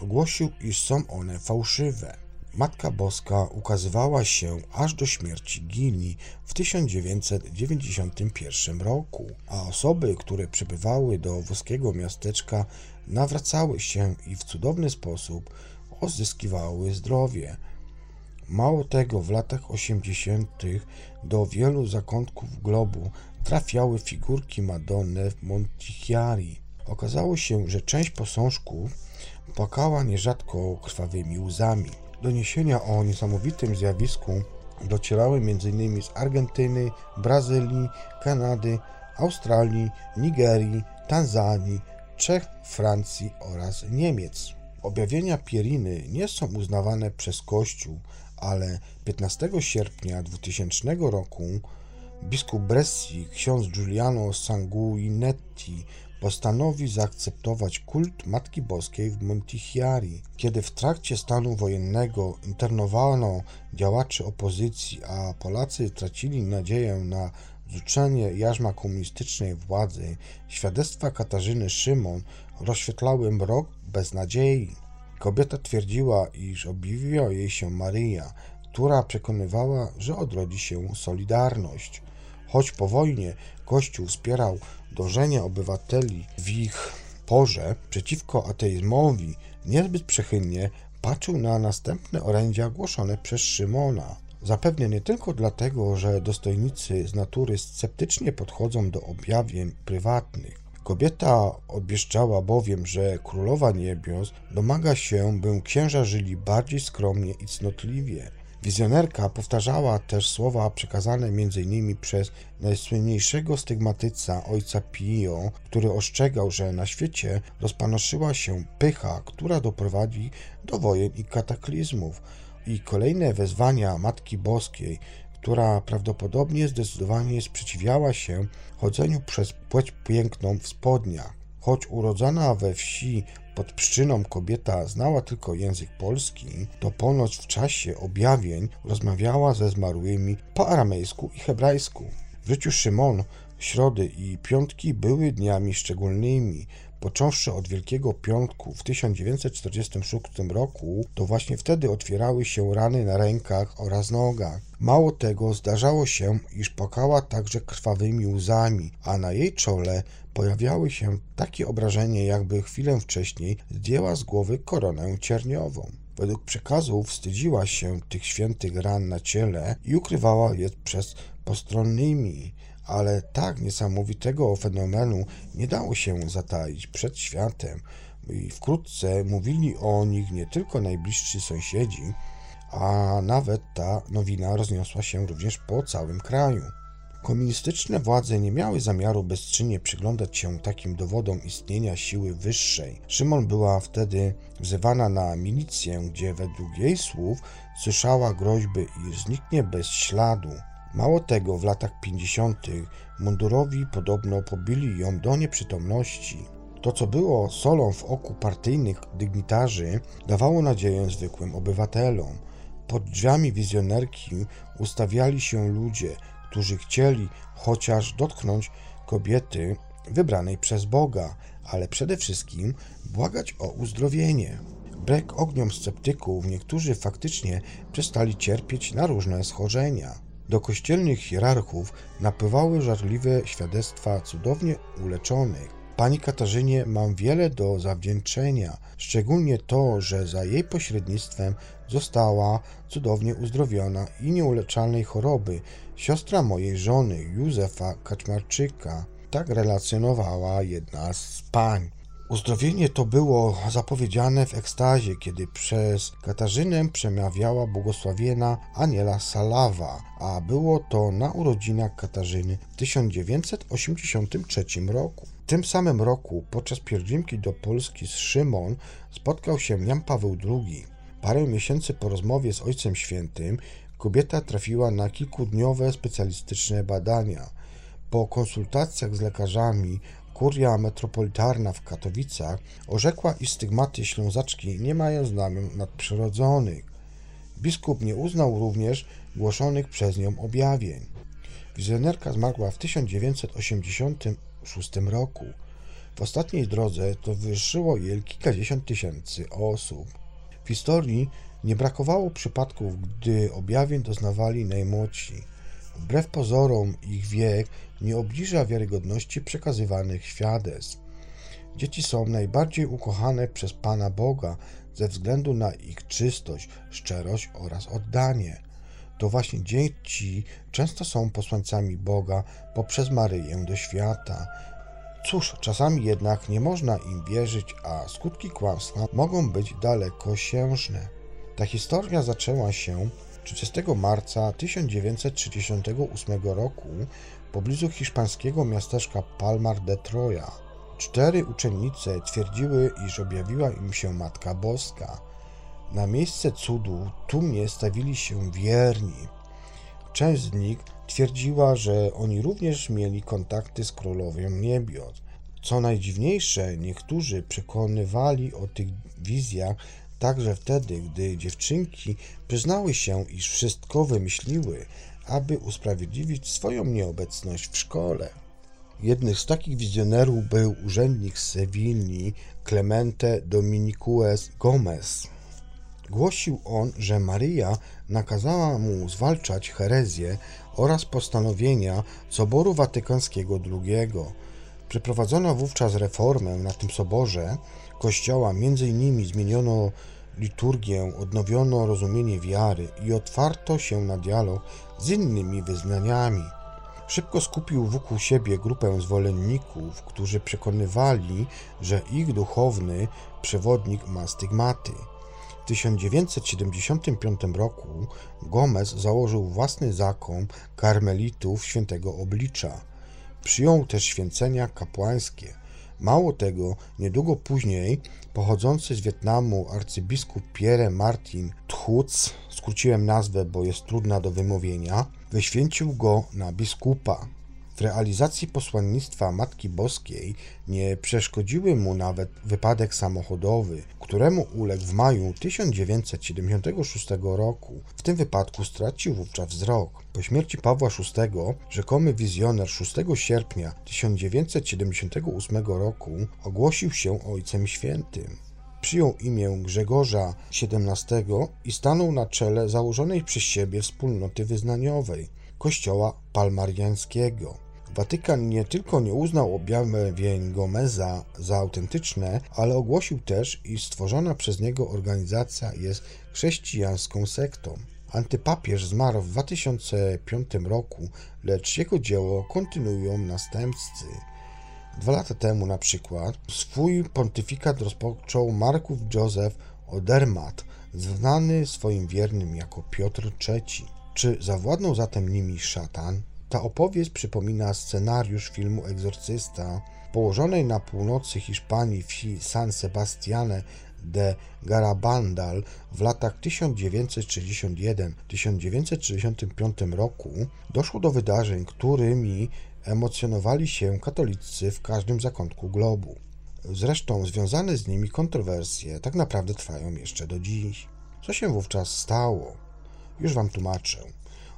ogłosił, iż są one fałszywe. Matka Boska ukazywała się aż do śmierci Gili w 1991 roku, a osoby, które przybywały do włoskiego miasteczka, nawracały się i w cudowny sposób odzyskiwały zdrowie. Mało tego, w latach 80. do wielu zakątków globu trafiały figurki Madonny w Montichiari. Okazało się, że część posążków płakała nierzadko krwawymi łzami. Doniesienia o niesamowitym zjawisku docierały m.in. z Argentyny, Brazylii, Kanady, Australii, Nigerii, Tanzanii, Czech, Francji oraz Niemiec. Objawienia Pieriny nie są uznawane przez Kościół, ale 15 sierpnia 2000 roku biskup Bresci, ksiądz Giuliano Sanguinetti postanowi zaakceptować kult Matki Boskiej w Montichiari. Kiedy w trakcie stanu wojennego internowano działaczy opozycji, a Polacy tracili nadzieję na zrzucenie jarzma komunistycznej władzy, świadectwa Katarzyny Szymon rozświetlały mrok beznadziei. Kobieta twierdziła, iż objawiła jej się Maryja, która przekonywała, że odrodzi się Solidarność. Choć po wojnie Kościół wspierał dążenia obywateli w ich porze przeciwko ateizmowi, niezbyt przychylnie patrzył na następne orędzia głoszone przez Szymona. Zapewne nie tylko dlatego, że dostojnicy z natury sceptycznie podchodzą do objawień prywatnych. Kobieta odbieszczała bowiem, że królowa niebios domaga się, by księża żyli bardziej skromnie i cnotliwie. Wizjonerka powtarzała też słowa przekazane m.in. przez najsłynniejszego stygmatyca ojca Pio, który ostrzegał, że na świecie rozpanoszyła się pycha, która doprowadzi do wojen i kataklizmów, i kolejne wezwania Matki Boskiej, która prawdopodobnie zdecydowanie sprzeciwiała się chodzeniu przez płeć piękną w spodniach. Choć urodzona we wsi pod pszczyną kobieta znała tylko język polski, to ponoć w czasie objawień rozmawiała ze zmarłymi po aramejsku i hebrajsku. W życiu Szymon środy i piątki były dniami szczególnymi. Począwszy od Wielkiego Piątku w 1946 roku, to właśnie wtedy otwierały się rany na rękach oraz nogach. Mało tego, zdarzało się, iż płakała także krwawymi łzami, a na jej czole pojawiały się takie obrażenia, jakby chwilę wcześniej zdjęła z głowy koronę cierniową. Według przekazów wstydziła się tych świętych ran na ciele i ukrywała je przed postronnymi, ale tak niesamowitego fenomenu nie dało się zataić przed światem i wkrótce mówili o nich nie tylko najbliżsi sąsiedzi, a nawet ta nowina rozniosła się również po całym kraju. Komunistyczne władze nie miały zamiaru bezczynnie przyglądać się takim dowodom istnienia siły wyższej. Szymon była wtedy wzywana na milicję, gdzie według jej słów słyszała groźby, iż zniknie bez śladu. Mało tego, w latach 50. mundurowi podobno pobili ją do nieprzytomności. To, co było solą w oku partyjnych dygnitarzy, dawało nadzieję zwykłym obywatelom. Pod drzwiami wizjonerki ustawiali się ludzie, którzy chcieli chociaż dotknąć kobiety wybranej przez Boga, ale przede wszystkim błagać o uzdrowienie. Wbrew ogniom sceptyków niektórzy faktycznie przestali cierpieć na różne schorzenia. Do kościelnych hierarchów napływały żarliwe świadectwa cudownie uleczonych. Pani Katarzynie mam wiele do zawdzięczenia, szczególnie to, że za jej pośrednictwem została cudownie uzdrowiona i nieuleczalnej choroby siostra mojej żony, Józefa Kaczmarczyka. Tak relacjonowała jedna z pań. Uzdrowienie to było zapowiedziane w ekstazie, kiedy przez Katarzynę przemawiała błogosławiena Aniela Salawa, a było to na urodzinach Katarzyny w 1983 roku. W tym samym roku podczas pielgrzymki do Polski z Szymon spotkał się Jan Paweł II. Parę miesięcy po rozmowie z Ojcem Świętym kobieta trafiła na kilkudniowe specjalistyczne badania. Po konsultacjach z lekarzami Kuria metropolitarna w Katowicach orzekła, iż stygmaty ślązaczki nie mają znamion nadprzyrodzonych. Biskup nie uznał również głoszonych przez nią objawień. Wizjonerka zmarła w 1986 roku. W ostatniej drodze towarzyszyło jej kilkadziesiąt tysięcy osób. W historii nie brakowało przypadków, gdy objawień doznawali najmłodsi. Wbrew pozorom ich wiek nie obniża wiarygodności przekazywanych świadectw. Dzieci są najbardziej ukochane przez Pana Boga ze względu na ich czystość, szczerość oraz oddanie. To właśnie dzieci często są posłańcami Boga poprzez Maryję do świata. Cóż, czasami jednak nie można im wierzyć, a skutki kłamstwa mogą być dalekosiężne. Ta historia zaczęła się 30 marca 1938 roku w pobliżu hiszpańskiego miasteczka Palmar de Troya. Cztery uczennice twierdziły, iż objawiła im się Matka Boska. Na miejsce cudu tłumnie stawili się wierni. Część z nich twierdziła, że oni również mieli kontakty z królową niebios. Co najdziwniejsze, niektórzy przekonywali o tych wizjach także wtedy, gdy dziewczynki przyznały się, iż wszystko wymyśliły, aby usprawiedliwić swoją nieobecność w szkole. Jednym z takich wizjonerów był urzędnik z Sewilli Clemente Dominicuez Gomez. Głosił on, że Maryja nakazała mu zwalczać herezję oraz postanowienia Soboru Watykańskiego II. Przeprowadzono wówczas reformę na tym soborze kościoła, między innymi zmieniono liturgię, odnowiono rozumienie wiary i otwarto się na dialog z innymi wyznaniami. Szybko skupił wokół siebie grupę zwolenników, którzy przekonywali, że ich duchowny przewodnik ma stygmaty. W 1975 roku Gomez założył własny zakon karmelitów świętego oblicza. Przyjął też święcenia kapłańskie. Mało tego, niedługo później pochodzący z Wietnamu arcybiskup Pierre Martin Thuc, skróciłem nazwę, bo jest trudna do wymówienia, wyświęcił go na biskupa. W realizacji posłannictwa Matki Boskiej nie przeszkodziły mu nawet wypadek samochodowy, któremu uległ w maju 1976 roku. W tym wypadku stracił wówczas wzrok. Po śmierci Pawła VI rzekomy wizjoner 6 sierpnia 1978 roku ogłosił się Ojcem Świętym przyjął imię Grzegorza XVII i stanął na czele założonej przez siebie wspólnoty wyznaniowej Kościoła Palmariańskiego. Watykan nie tylko nie uznał objawień Gomeza za autentyczne, ale ogłosił też, iż stworzona przez niego organizacja jest chrześcijańską sektą. Antypapież zmarł w 2005 roku, lecz jego dzieło kontynuują następcy. Dwa lata temu na przykład swój pontyfikat rozpoczął Marków Józef Odermatt, znany swoim wiernym jako Piotr III. Czy zawładnął zatem nimi szatan? Ta opowieść przypomina scenariusz filmu Egzorcysta, położonej na północy Hiszpanii wsi San Sebastiane de Garabandal w latach 1961-1965 roku doszło do wydarzeń, którymi emocjonowali się katolicy w każdym zakątku globu. Zresztą związane z nimi kontrowersje tak naprawdę trwają jeszcze do dziś. Co się wówczas stało? Już wam tłumaczę.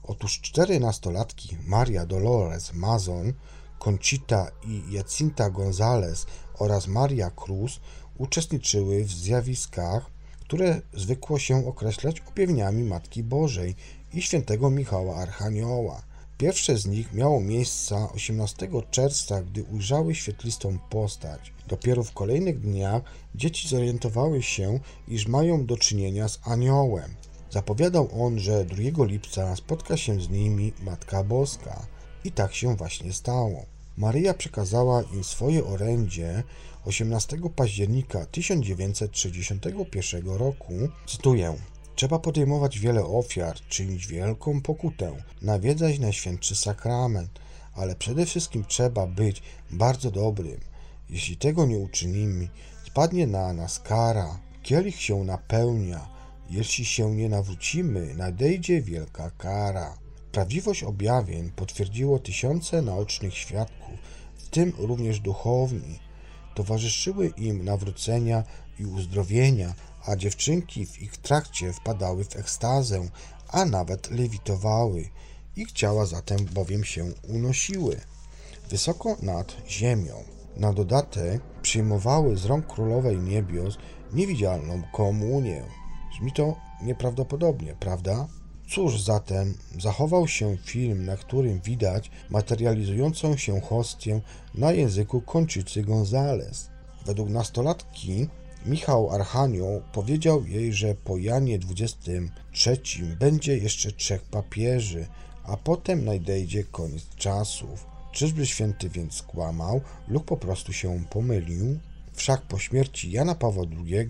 Otóż cztery nastolatki, Maria Dolores Mazon, Conchita i Jacinta González oraz Maria Cruz uczestniczyły w zjawiskach, które zwykło się określać objawieniami Matki Bożej i świętego Michała Archanioła. Pierwsze z nich miało miejsce 18 czerwca, gdy ujrzały świetlistą postać. Dopiero w kolejnych dniach dzieci zorientowały się, iż mają do czynienia z aniołem. Zapowiadał on, że 2 lipca spotka się z nimi Matka Boska. I tak się właśnie stało. Maryja przekazała im swoje orędzie 18 października 1961 roku. Cytuję: Trzeba podejmować wiele ofiar, czynić wielką pokutę, nawiedzać Najświętszy Sakrament, ale przede wszystkim trzeba być bardzo dobrym. Jeśli tego nie uczynimy, spadnie na nas kara, kielich się napełnia. Jeśli się nie nawrócimy, nadejdzie wielka kara. Prawdziwość objawień potwierdziło tysiące naocznych świadków, w tym również duchowni. Towarzyszyły im nawrócenia i uzdrowienia, a dziewczynki w ich trakcie wpadały w ekstazę, a nawet lewitowały. Ich ciała zatem bowiem się unosiły wysoko nad ziemią. Na dodatek przyjmowały z rąk królowej niebios niewidzialną komunię. Brzmi to nieprawdopodobnie, prawda? Cóż zatem zachował się film, na którym widać materializującą się hostię na języku Konczycy Gonzales. Według nastolatki Michał Archanioł powiedział jej, że po Janie XXIII będzie jeszcze trzech papieży, a potem nadejdzie koniec czasów. Czyżby święty więc skłamał lub po prostu się pomylił? Wszak po śmierci Jana Pawła II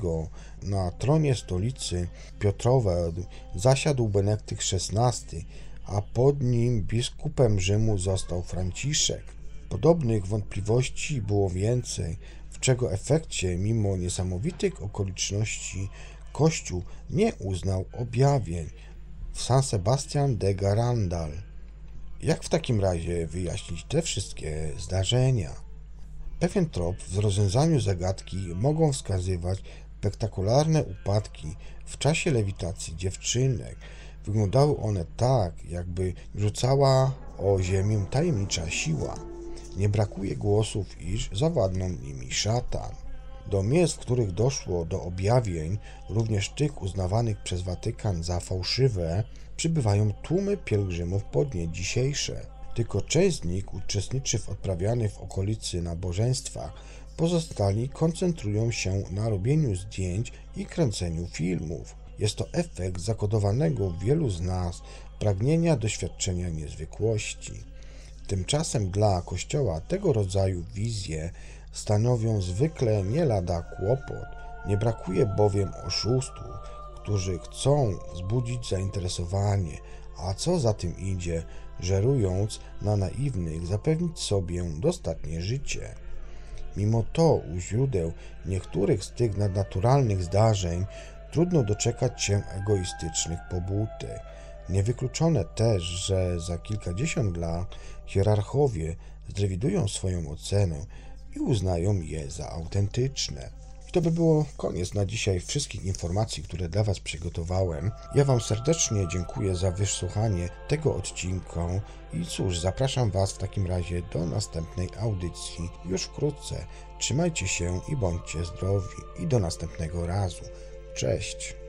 na tronie stolicy Piotrowej zasiadł Benedykty XVI, a pod nim biskupem Rzymu został Franciszek. Podobnych wątpliwości było więcej, w czego efekcie, mimo niesamowitych okoliczności, Kościół nie uznał objawień w San Sebastian de Garandal. Jak w takim razie wyjaśnić te wszystkie zdarzenia? Pewien trop w rozwiązaniu zagadki mogą wskazywać spektakularne upadki w czasie lewitacji dziewczynek. Wyglądały one tak, jakby rzucała o ziemię tajemnicza siła. Nie brakuje głosów, iż zawładnął nimi szatan. Do miejsc, w których doszło do objawień, również tych uznawanych przez Watykan za fałszywe, przybywają tłumy pielgrzymów po dnie dzisiejsze. Tylko część z nich uczestniczy w odprawianych w okolicy nabożeństwach, pozostali koncentrują się na robieniu zdjęć i kręceniu filmów. Jest to efekt zakodowanego w wielu z nas pragnienia doświadczenia niezwykłości. Tymczasem dla Kościoła tego rodzaju wizje stanowią zwykle nie lada kłopot. Nie brakuje bowiem oszustów, którzy chcą wzbudzić zainteresowanie, a co za tym idzie, żerując na naiwnych, zapewnić sobie dostatnie życie. Mimo to u źródeł niektórych z tych nadnaturalnych zdarzeń trudno doczekać się egoistycznych pobudek. Niewykluczone też, że za kilkadziesiąt lat hierarchowie zrewidują swoją ocenę i uznają je za autentyczne. To by było koniec na dzisiaj wszystkich informacji, które dla Was przygotowałem. Ja Wam serdecznie dziękuję za wysłuchanie tego odcinka i cóż, zapraszam Was w takim razie do następnej audycji już wkrótce. Trzymajcie się i bądźcie zdrowi i do następnego razu. Cześć!